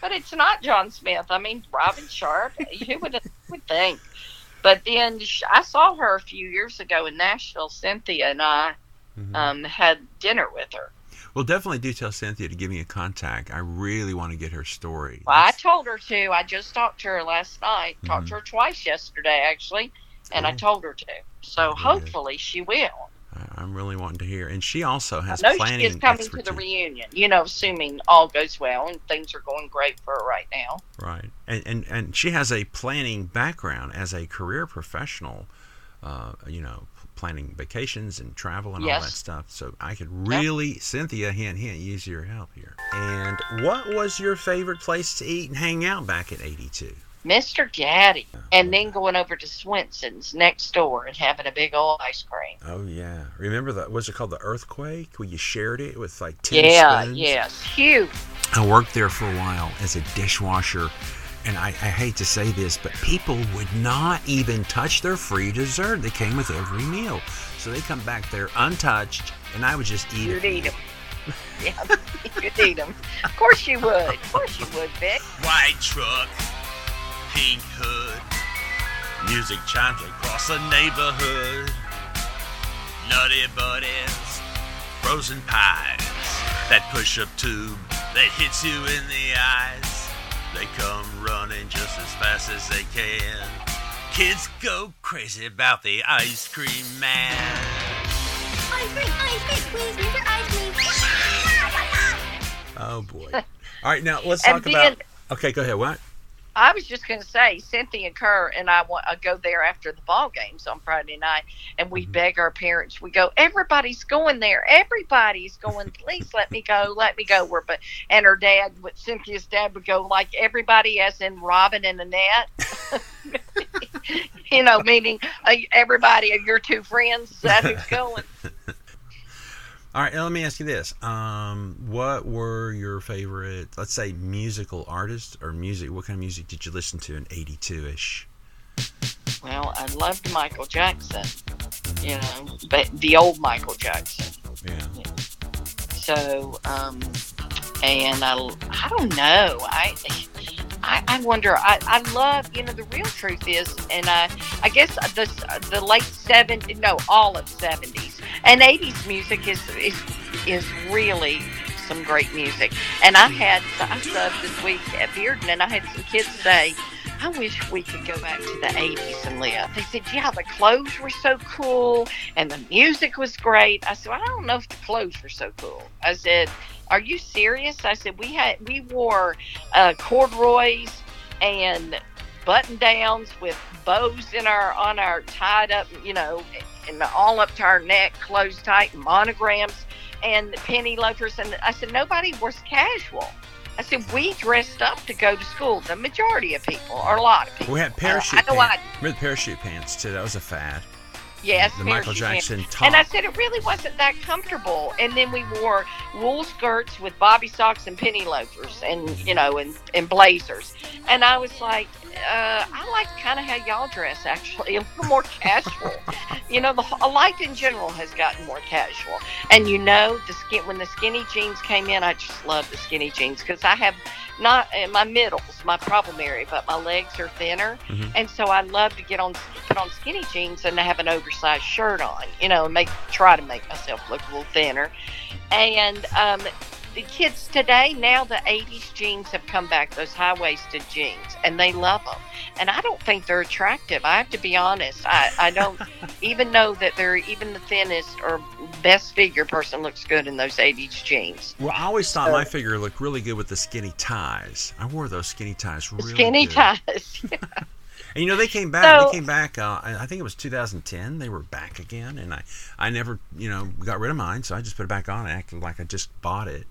But it's not John Smith. I mean, Robin Sharp. Who would would think? But then I saw her a few years ago in Nashville. Cynthia and I Mm-hmm. um, had dinner with her. Well, definitely do tell Cynthia to give me a contact. I really want to get her story. Well, I told her to. I just talked to her last night. Talked Mhm. to her twice yesterday, actually, and I told her to. So hopefully she will. I'm really wanting to hear. And she also has I know she is coming expertise. to the reunion. You know, assuming all goes well and things are going great for her right now. Right. And, and and she has a planning background as a career professional. Uh, you know, planning vacations and travel and all that stuff. So I could really, Cynthia, hint, hint, use your help here. And what was your favorite place to eat and hang out back at 82? Mr. Gatti. Oh, and then going over to Swensen's next door and having a big old ice cream. Oh yeah, remember that? Was it called the earthquake? Where you shared it with like ten Yeah, spoons? yes. Huge. I worked there for a while as a dishwasher, and I, I hate to say this, but people would not even touch their free dessert that came with every meal. So they come back there untouched, and I would just eat You'd it. eat them. Yeah, you'd eat them. Of course you would. Of course you would, Vic. White truck, pink hood, music chimes across the neighborhood. Nutty buddies, frozen pies, that push-up tube that hits you in the eyes. They come running just as fast as they can. Kids go crazy about the ice cream man. Ice cream, ice cream, please, Mr. Ice Cream. Oh boy! All right, now let's talk about. Okay, go ahead. What? I was just going to say, Cynthia and Kerr and I want I go there after the ball games on Friday night, and Mm-hmm. we beg our parents. We go, everybody's going there. Everybody's going. Please let me go. Let me go. We're but and her dad, with Cynthia's dad, would go like everybody, as in Robin and Annette. you know, meaning uh, everybody of your two friends. That who's going? All right, let me ask you this: um, What were your favorite, let's say, musical artists or music? What kind of music did you listen to in '82 ish? Well, I loved Michael Jackson. You know, but the old Michael Jackson. Yeah. So, um, and I, I don't know. I, I, I wonder. I, I love. You know, the real truth is, and I, I guess the the late '70s, no, all of '70s and '80s music is is is really some great music. And I mm. had I subbed this week at Bearden, and I had some kids say. I wish we could go back to the 80s and live. They said, yeah, the clothes were so cool and the music was great. I said, I don't know if the clothes were so cool. I said, are you serious? I said, we had, we wore uh, corduroys and button downs with bows in our, on our tied up, you know, and all up to our neck, closed tight, monograms and penny loafers. And I said, nobody was casual. I said, we dressed up to go to school. The majority of people, or a lot of people. We had parachute I know I pants. Remember the parachute pants too? That was a fad. Yes, The Michael Jackson top. And I said it really wasn't that comfortable. And then we wore wool skirts with bobby socks and penny loafers, and you know, and, and blazers. And I was like, uh, I like kind of how y'all dress, actually, a little more casual. you know, the life in general has gotten more casual. And you know, the skin when the skinny jeans came in, I just love the skinny jeans because I have not uh, my middles, my problem area, but my legs are thinner, Mhm. and so I love to get on put on skinny jeans and have an oversized shirt on, you know, and make try to make myself look a little thinner. And um, the kids today now the 80s jeans have come back, those high waisted jeans, and they love them. And I don't think they're attractive. I have to be honest. I, I don't even know that they're even the thinnest or best figure person looks good in those 80s jeans. Well, I always thought So- my figure looked really good with the skinny ties. I wore those skinny ties really Skinny good. ties. And you know they came back. So- they came back. Uh, I I think it was 2010. They were back again, and I, I never, you know, got rid of mine, so I just put it back on and acted like I just bought it.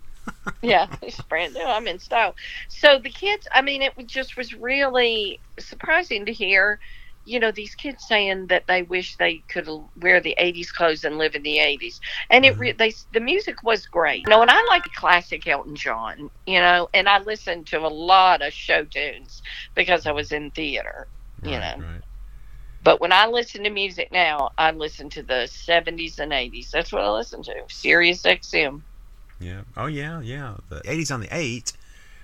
Yeah, it's brand new. I'm in style. So the kids, I mean, it just was really surprising to hear, you know, these kids saying that they wish they could wear the '80s clothes and live in the '80s. And it, mm-hmm. re- they, the music was great. You know, and I like classic Elton John. You know, and I listened to a lot of show tunes because I was in theater. You know. But when I listen to music now, I listen to the 70s and 80s. That's what I listen to. Sirius XM. Yeah. Oh yeah, yeah. The 80s on the eight.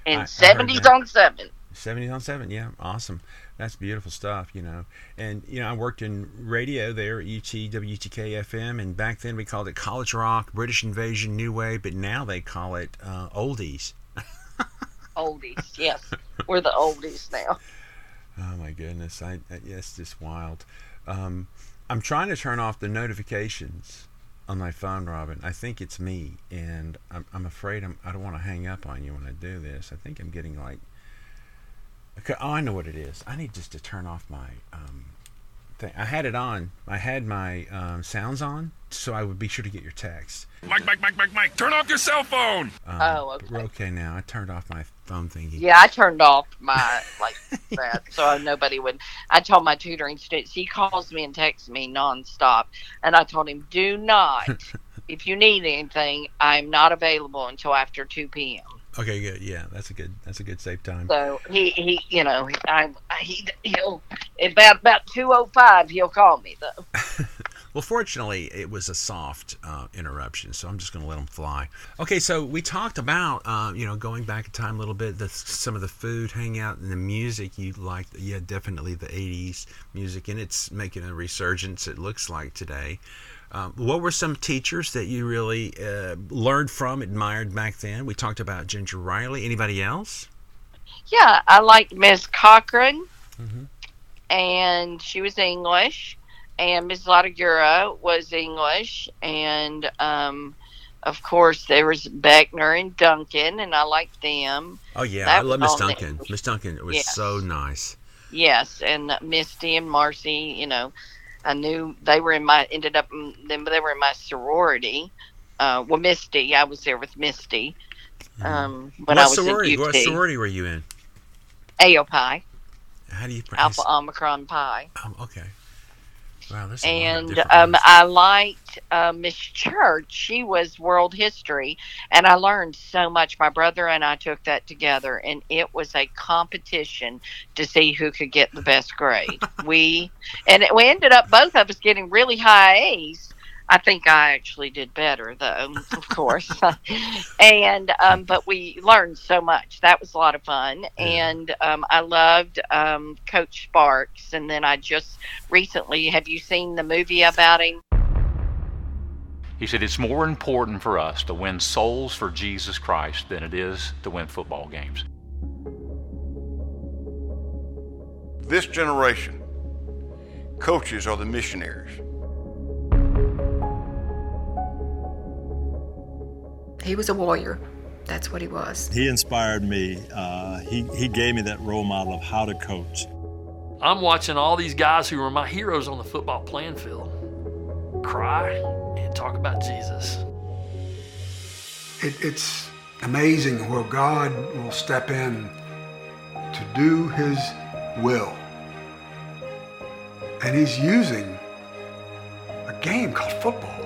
And I- I 70s that. on 7. 70s on 7 yeah awesome that's beautiful stuff you know and you know i worked in radio there at ut wtk fm and back then we called it college rock british invasion new wave but now they call it uh, oldies Oldies, yes. We're the oldies now. oh my goodness i, I it's just wild um, i'm trying to turn off the notifications on my phone robin i think it's me and i'm, I'm afraid I'm, i don't want to hang up on you when i do this i think i'm getting like Okay, oh, I know what it is. I need just to turn off my um, thing. I had it on. I had my um, sounds on, so I would be sure to get your text. Mike, Mike, Mike, Mike, Mike, turn off your cell phone. Um, Oh, but We're okay now. I turned off my phone thingy. Yeah, I turned off my like that so nobody would. I told my tutoring students he calls me and texts me nonstop, and I told him do not. if you need anything, I'm not available until after two p.m. Okay, good. Yeah, that's a good. That's a good safe time. So he he you know I he he'll about about two oh five he'll call me though. Well, fortunately, it was a soft uh, interruption, so I'm just going to let him fly. Okay, so we talked about, uh, you know, going back in time a little bit, the, some of the food, hang out, and the music you liked. Yeah, definitely the 80s music, and it's making a resurgence, it looks like today. Um, what were some teachers that you really uh, learned from, admired back then? We talked about Ginger Riley. Anybody else? Yeah, I liked Miss Cochran, and she was English, and Miss Latagura was English, and um, of course there was Beckner and Duncan, and I liked them. Oh, yeah, That I love Miss Duncan. Miss Duncan was Yes. so nice. Yes, and Misty and Marcy, you know, I knew they were in my ended up in, them they were in my sorority. Uh, well, Misty, I was there with Misty. Um, when what I was sorority? What sorority were you in? AOPI, How do you pronounce? Alpha Omicron Pi. Um, okay. Wow, there's a lot of and um. I liked uh, Miss Church. She was world history, and I learned so much. My brother and I took that together, and it was a competition to see who could get the best grade. we and we ended up both of us getting really high A's. I think I actually did better, though, of course. and um, but we learned so much. That was a lot of fun, and um, I loved um, Coach Sparks. And then I just recently, have you seen the movie about him? He said, It's more important for us to win souls for Jesus Christ than it is to win football games. This generation, coaches are the missionaries. He was a warrior. That's what he was. He inspired me. Uh, he, he gave me that role model of how to coach. I'm watching all these guys who were my heroes on the football playing field cry and talk about Jesus. It, it's amazing where God will step in to do His will. And He's using a game called football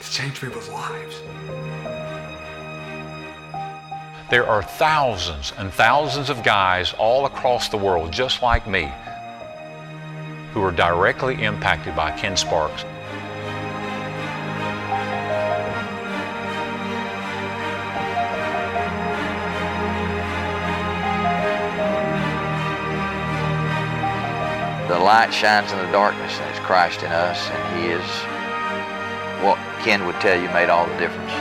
to change people's lives. There are thousands and thousands of guys all across the world, just like me, who are directly impacted by Ken Sparks. Light shines in the darkness, and it's Christ in us, and He is what Ken would tell you made all the difference.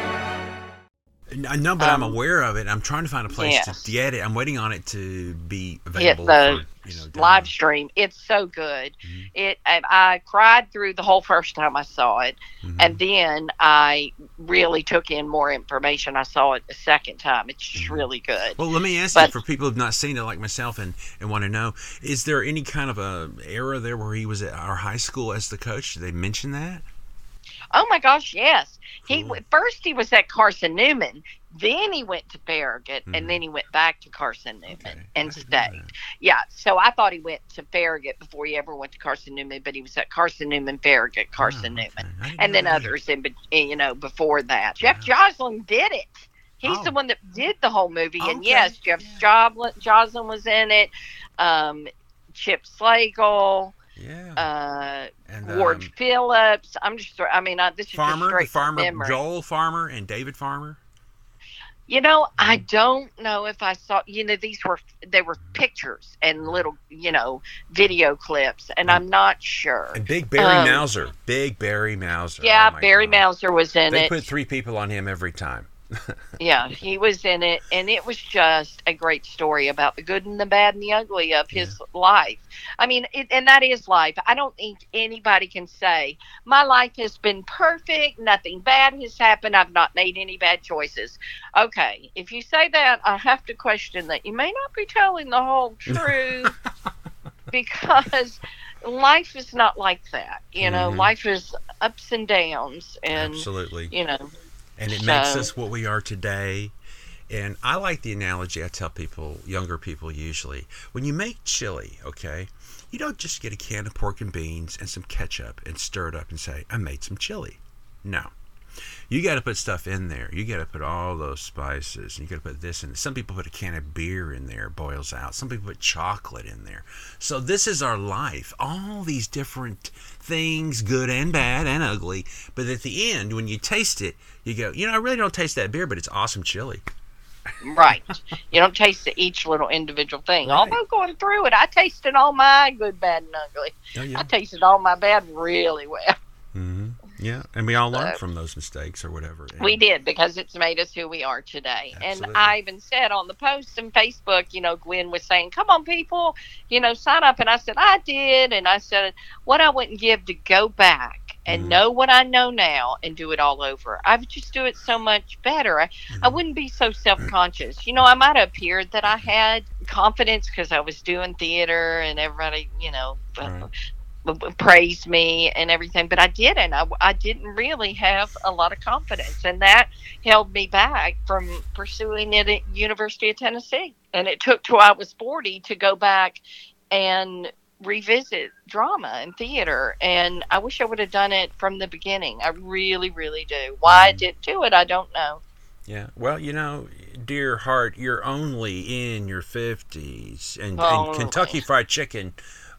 I know, but I'm Um, aware of it. I'm trying to find a place yes. to get it. I'm waiting on it to be available. the for, you know, live stream. It's so good. Mm-hmm. It I, I cried through the whole first time I saw it, Mm-hmm. and then I really took in more information. I saw it the second time. It's just really good. Well, let me ask But- you, for people who've not seen it like myself and, and want to know, is there any kind of a era there where he was at our high school as the coach? Did they mention that? Oh my gosh, yes. He w first he was at Carson Newman, then he went to Farragut, Mm-hmm. and then he went back to Carson Newman and stayed. Yeah, so I thought he went to Farragut before he ever went to Carson Newman, but he was at Carson Newman, Farragut, Carson Newman, and then others in, eh, you know, before that. Jeff Joslin did it. He's the one that did the whole movie, and yes, Jeff Joslin, Joslin was in it. Um, Chip Slagle. Yeah. Uh, And, Ward um, Phillips. I'm just. I mean, I, this is Farmer, the straight from farmer, memory. Joel Farmer, and David Farmer. You know, I don't know if I saw. You know, these were they were pictures and little, you know, video clips, and I'm not sure. And Big Barry Um, Mauser. Big Barry Mauser. Yeah, Oh Barry God. Mauser was in They it. They put three people on him every time. Yeah, he was in it, and it was just a great story about the good and the bad and the ugly of his life. I mean, it, and that is life. I don't think anybody can say my life has been perfect, nothing bad has happened, I've not made any bad choices. Okay, if you say that, I have to question that you may not be telling the whole truth because life is not like that. You know, Mhm. life is ups and downs, and Absolutely. you know. And it makes us what we are today. And I like the analogy I tell people, younger people usually. When you make chili, okay, you don't just get a can of pork and beans and some ketchup and stir it up and say, I made some chili. No. You got to put stuff in there. You got to put all those spices. And you got to put this in. Some people put a can of beer in there, boils out. Some people put chocolate in there. So this is our life. All these different things, good and bad and ugly. But at the end, when you taste it, you go, you know, I really don't taste that beer, but it's awesome chili. Right. You don't taste each little individual thing. Although going through it, I tasted all my good, bad, and ugly. Oh, yeah. I tasted all my bad really well. hmm Yeah, and we all learn So- from those mistakes or whatever. And- We did because it's made us who we are today. Absolutely. And I even said on the post on Facebook, you know, Gwen was saying, "Come on, people, you know, sign up." And I said, "I did." And I said, "What I wouldn't give to go back Mm-hmm. and know what I know now and do it all over. I would just do it so much better. I, I Mm-hmm. wouldn't be so self-conscious. You know, I might have appeared that I had confidence because I was doing theater and everybody, you know." b- praised me and everything but i didn't. I, I didn't really have a lot of confidence and that held me back from pursuing it at university of tennessee. And it took till i was 40 to go back and revisit drama and theater and i wish i would have done it from the beginning. I really really do. Why mm-hmm. i didn't do it i don't know. Yeah. Well, you know, dear heart, you're only in your 50s. And, and oh, Kentucky Fried Chicken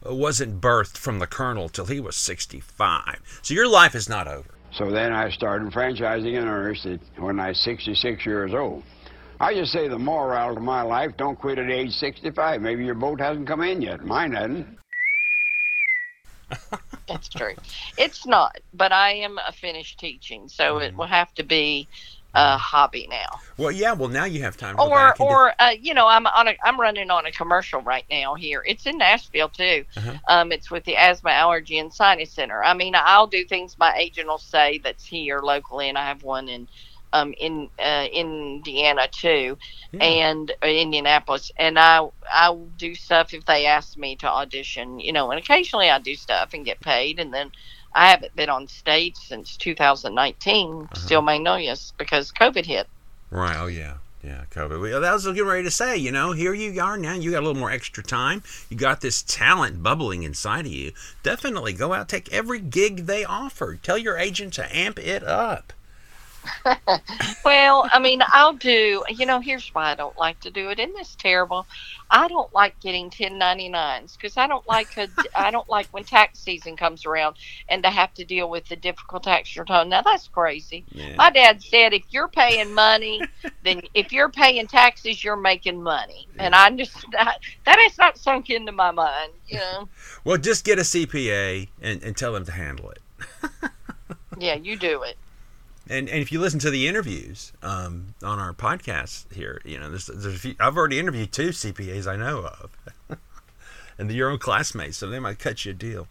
wasn't birthed from the Colonel till he was 65. So your life is not over. So then I started franchising in earnest at- when I was 66 years old. I just say the moral to my life, don't quit at age 65. Maybe your boat hasn't come in yet. Mine hasn't. That's true. It's not, but I am a finished teaching, so Mm-hmm. it will have to be a hobby now. Well, yeah, well, now you have time Or, or uh, you know, I'm on a, I'm running on a commercial right now here. It's in Nashville too. Uh-huh. Um, it's with the Asthma Allergy and Sinus Center. I mean, I'll do things my agent will say that's here locally, and I have one in um, in uh, Indiana too, and uh, Indianapolis, and I I do stuff if they ask me to audition, you know, and occasionally I do stuff and get paid, and then I haven't been on stage since 2019, Steel Magnolias, because COVID hit. Right. Oh, yeah. Yeah, COVID. Well, that was getting ready to say, you know, here you are now. You got a little more extra time. You got this talent bubbling inside of you. Definitely go out, take every gig they offer. Tell your agent to amp it up. well, I mean, I'll do. You know, here's why I don't like to do it. Isn't this terrible? I don't like getting 1099s because I don't like a, I don't like when tax season comes around and to have to deal with the difficult tax return. Now that's crazy. My dad said if you're paying money, then if you're paying taxes, you're making money, and I just that, that has not sunk into my mind. You know. Well, just get a CPA and, and tell them to handle it. Yeah, you do it. And, and if you listen to the interviews um, on our podcast here, you know, there's, there's a few, I've already interviewed two CPAs I know of, and they're your own classmates, so they might cut you a deal.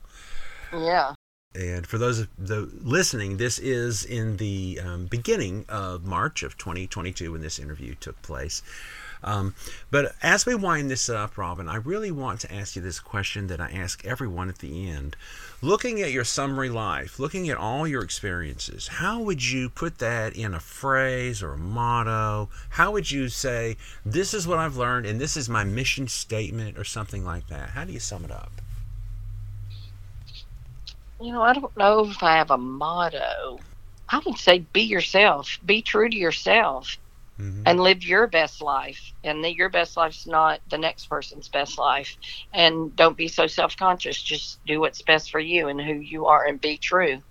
Yeah. And for those of the listening, this is in the um, beginning of March of 2022 when this interview took place. Um, but as we wind this up, Robin, I really want to ask you this question that I ask everyone at the end. Looking at your summary life, looking at all your experiences, how would you put that in a phrase or a motto? How would you say, this is what I've learned and this is my mission statement or something like that? How do you sum it up? You know, I don't know if I have a motto. I would say be yourself, be true to yourself, Mm-hmm. and live your best life. And that your best life's not the next person's best life. And don't be so self conscious. Just do what's best for you and who you are and be true.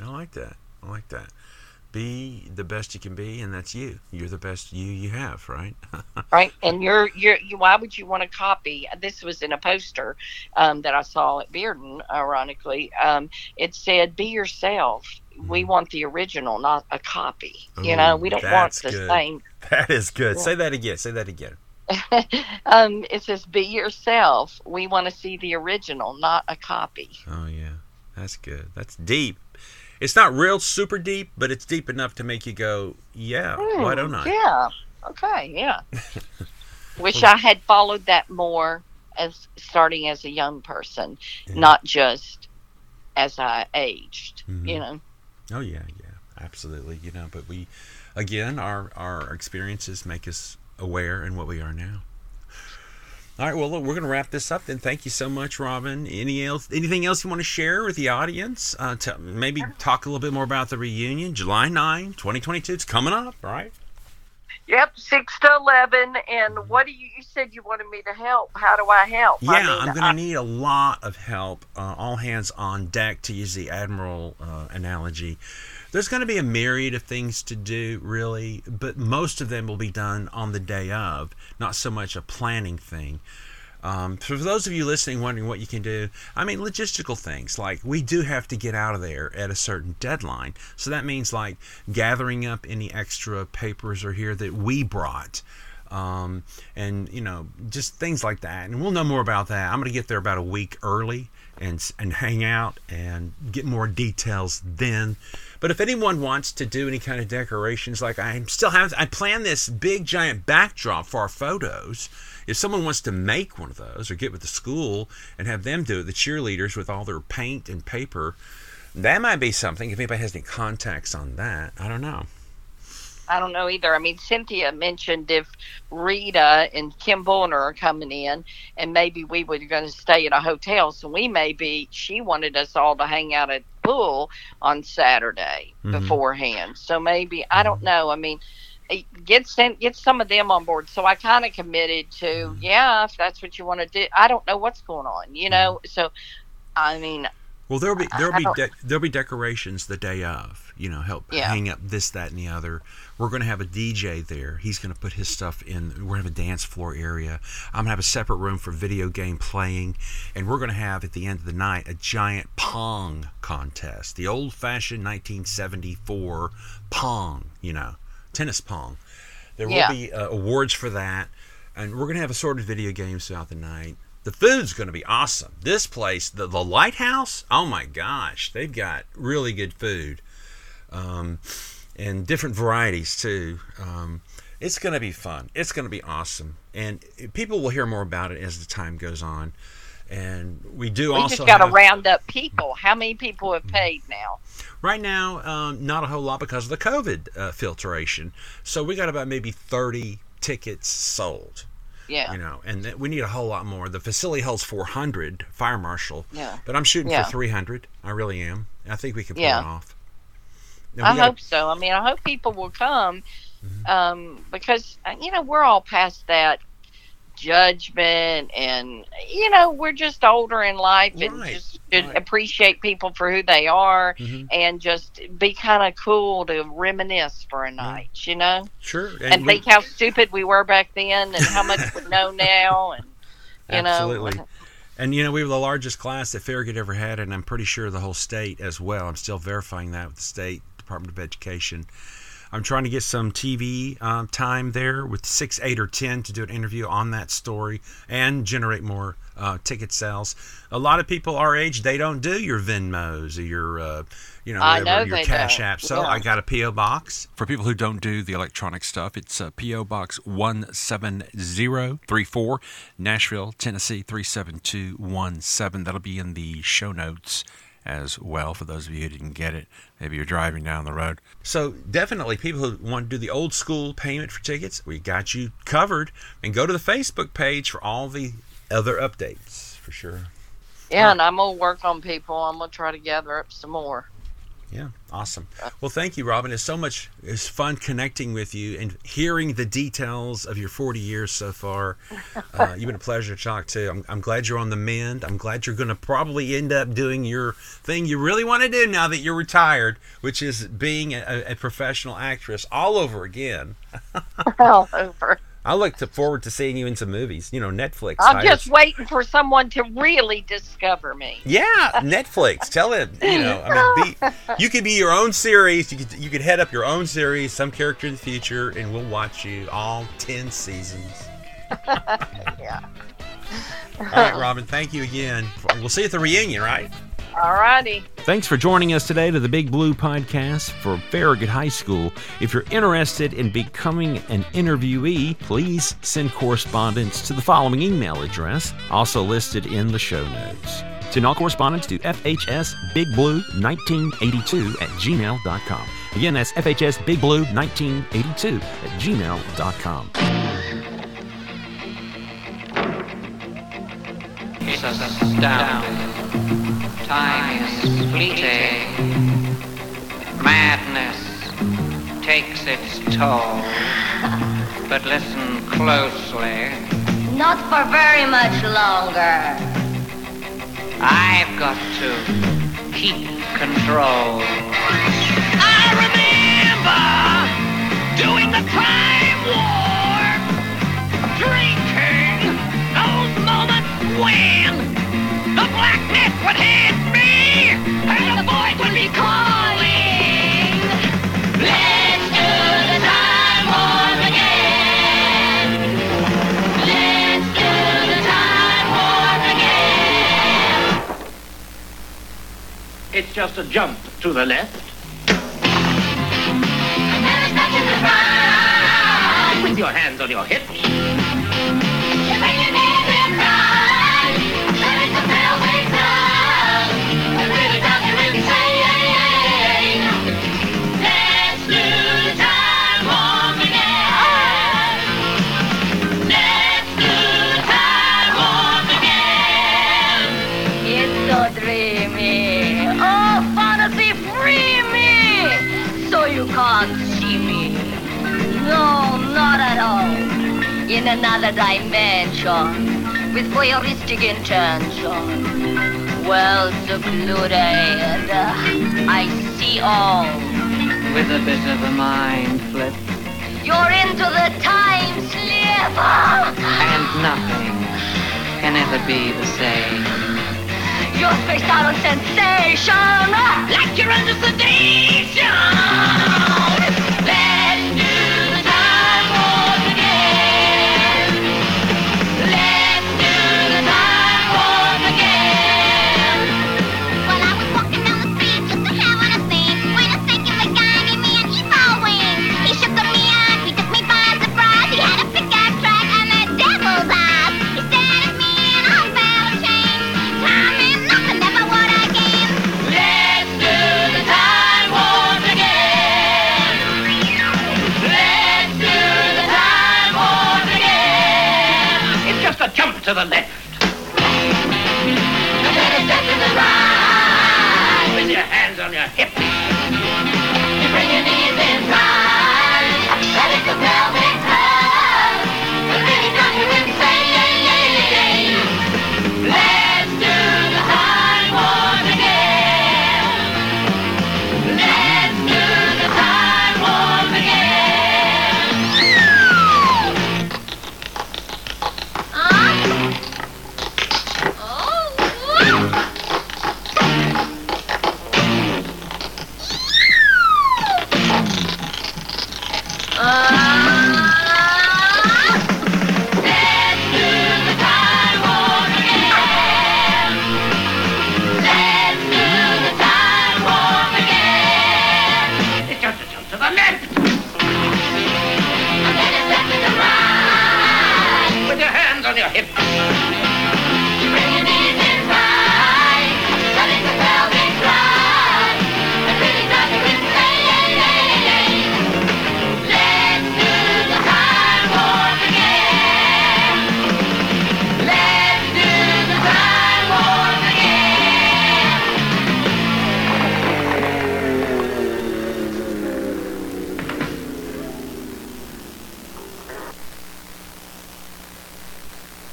I like that. I like that. Be the best you can be, and that's you. You're the best you you have, right? right and you're you're you, why would you want to copy this was in a poster um, that i saw at bearden ironically um, it said be yourself we want the original not a copy you know we don't want the good. same That is good. Yeah. Say that again. Say that again. um, it says be yourself we want to see the original not a copy Oh yeah, that's good. That's deep. It's not real super deep, but it's deep enough to make you go, yeah. why Hmm, don't I? yeah okay yeah wish i had followed that more as starting as a young person not just as i aged Mm-hmm. you know Oh yeah, yeah, absolutely. You know, but we, again, our our experiences make us aware in what we are now. All right, well, look, we're going to wrap this up. Then, thank you so much, Robin. Any else, anything else you want to share with the audience? Uh, to maybe talk a little bit more about the reunion, July 9, 2022. It's coming up, right? Yep, six to eleven. And what do you? You said you wanted me to help. How do I help? Yeah, I I'm going to need a lot of help. Uh, all hands on deck, to use the admiral uh, analogy. There's going to be a myriad of things to do, really, but most of them will be done on the day of, not so much a planning thing. Um, so for those of you listening, wondering what you can do, I mean, logistical things like we do have to get out of there at a certain deadline. So that means like gathering up any extra papers or here that we brought. Um, and you know, just things like that. And we'll know more about that. I'm going to get there about a week early and and hang out and get more details then. But if anyone wants to do any kind of decorations, like I still have, I plan this big giant backdrop for our photos. If someone wants to make one of those or get with the school and have them do it, the cheerleaders with all their paint and paper, that might be something. If anybody has any contacts on that, I don't know. I don't know either. I mean, Cynthia mentioned if Rita and Kim Bullner are coming in, and maybe we were going to stay at a hotel, so we may be. She wanted us all to hang out at the pool on Saturday Mhm. beforehand. So maybe I don't know. I mean, get sent get some of them on board. So I kind of committed to, mm-hmm. yeah, if that's what you want to do. I don't know what's going on, you know. Mm-hmm. So, I mean, Well, there'll be there'll I be don't- de- there'll be decorations the day of. You know, help Yeah. hang up this, that, and the other. We're going to have a DJ there. He's going to put his stuff in. We're going to have a dance floor area. I'm going to have a separate room for video game playing, and we're going to have at the end of the night a giant pong contest, the old-fashioned 1974 pong. You know, tennis pong. There Yeah. will be uh, awards for that, and we're going to have assorted video games throughout the night. The food's going to be awesome. This place, the, the Lighthouse, oh my gosh, they've got really good food, um, and different varieties too. Um, it's going to be fun. It's going to be awesome, and people will hear more about it as the time goes on. And we do we also just got to round up people. How many people have paid now? Right now, um, not a whole lot because of the COVID uh, filtration. So we got about maybe 30 tickets sold. Yeah. You know, and we need a whole lot more. The facility holds 400 fire marshal. Yeah. But I'm shooting Yeah. for 300. I really am. I think we can pull Yeah. it off. I gotta- hope so. I mean, I hope people will come Mm-hmm. um, because uh, you know we're all past that judgment, and you know we're just older in life and Right, just should appreciate people for who they are, Mhm. and just be kind of cool to reminisce for a night. You know, Sure. and, we- think how stupid we were back then, and how much we know now, and you know, Absolutely. know. And you know, we were the largest class that Farragut ever had, and I'm pretty sure the whole state as well. I'm still verifying that with the state Department of Education. I'm trying to get some TV um, time there with six, eight, or ten to do an interview on that story and generate more uh, ticket sales. A lot of people our age they don't do your Venmos or your uh, you know, whatever, know your Cash don't. App. So Yeah. I got a PO box. For people who don't do the electronic stuff, it's uh, P.O. Box 17034, Nashville, Tennessee 37217. That'll be in the show notes as well for those of you who didn't get it. Maybe you're driving down the road. So definitely, people who want to do the old school payment for tickets, we got you covered. And go to the Facebook page for all the other updates for sure. Yeah, and I'm gonna work on people. I'm gonna try to gather up some more. Yeah, awesome. Well, thank you, Robin. It's so much. It's fun connecting with you and hearing the details of your 40 years so far. Uh, you've been a pleasure to talk to. I'm, I'm glad you're on the mend. I'm glad you're going to probably end up doing your thing you really want to do now that you're retired, which is being a, a professional actress all over again. all over. I look to forward to seeing you in some movies. You know, Netflix. I'm hires- just waiting for someone to really discover me. Yeah, Netflix. Tell it. You know, I mean, be, you could be your own series. You could you could head up your own series, some character in the future, and we'll watch you all ten seasons. yeah. All right, Robin. Thank you again. We'll see you at the reunion, right? All righty. Thanks for joining us today to the Big Blue Podcast for Farragut High School. If you're interested in becoming an interviewee, please send correspondence to the following email address, also listed in the show notes. Send all correspondence to FHSBigBlue1982 at gmail.com. Again, that's FHSBigBlue1982 at gmail.com. It's astounding. Time is fleeting. Madness takes its toll. But listen closely. Not for very much longer. I've got to keep control. I remember doing the time warp, drinking those moments when the blackness would hit me and the void would be calling. Let's do the time warp again. Let's do the time warp again. It's just a jump to the left. With your hands on your hips. In another dimension. With voyeuristic intention. Well secluded. I see all. With a bit of a mind flip. You're into the time slip. And nothing can ever be the same. You're spaced out on sensation. Like you're under sedation.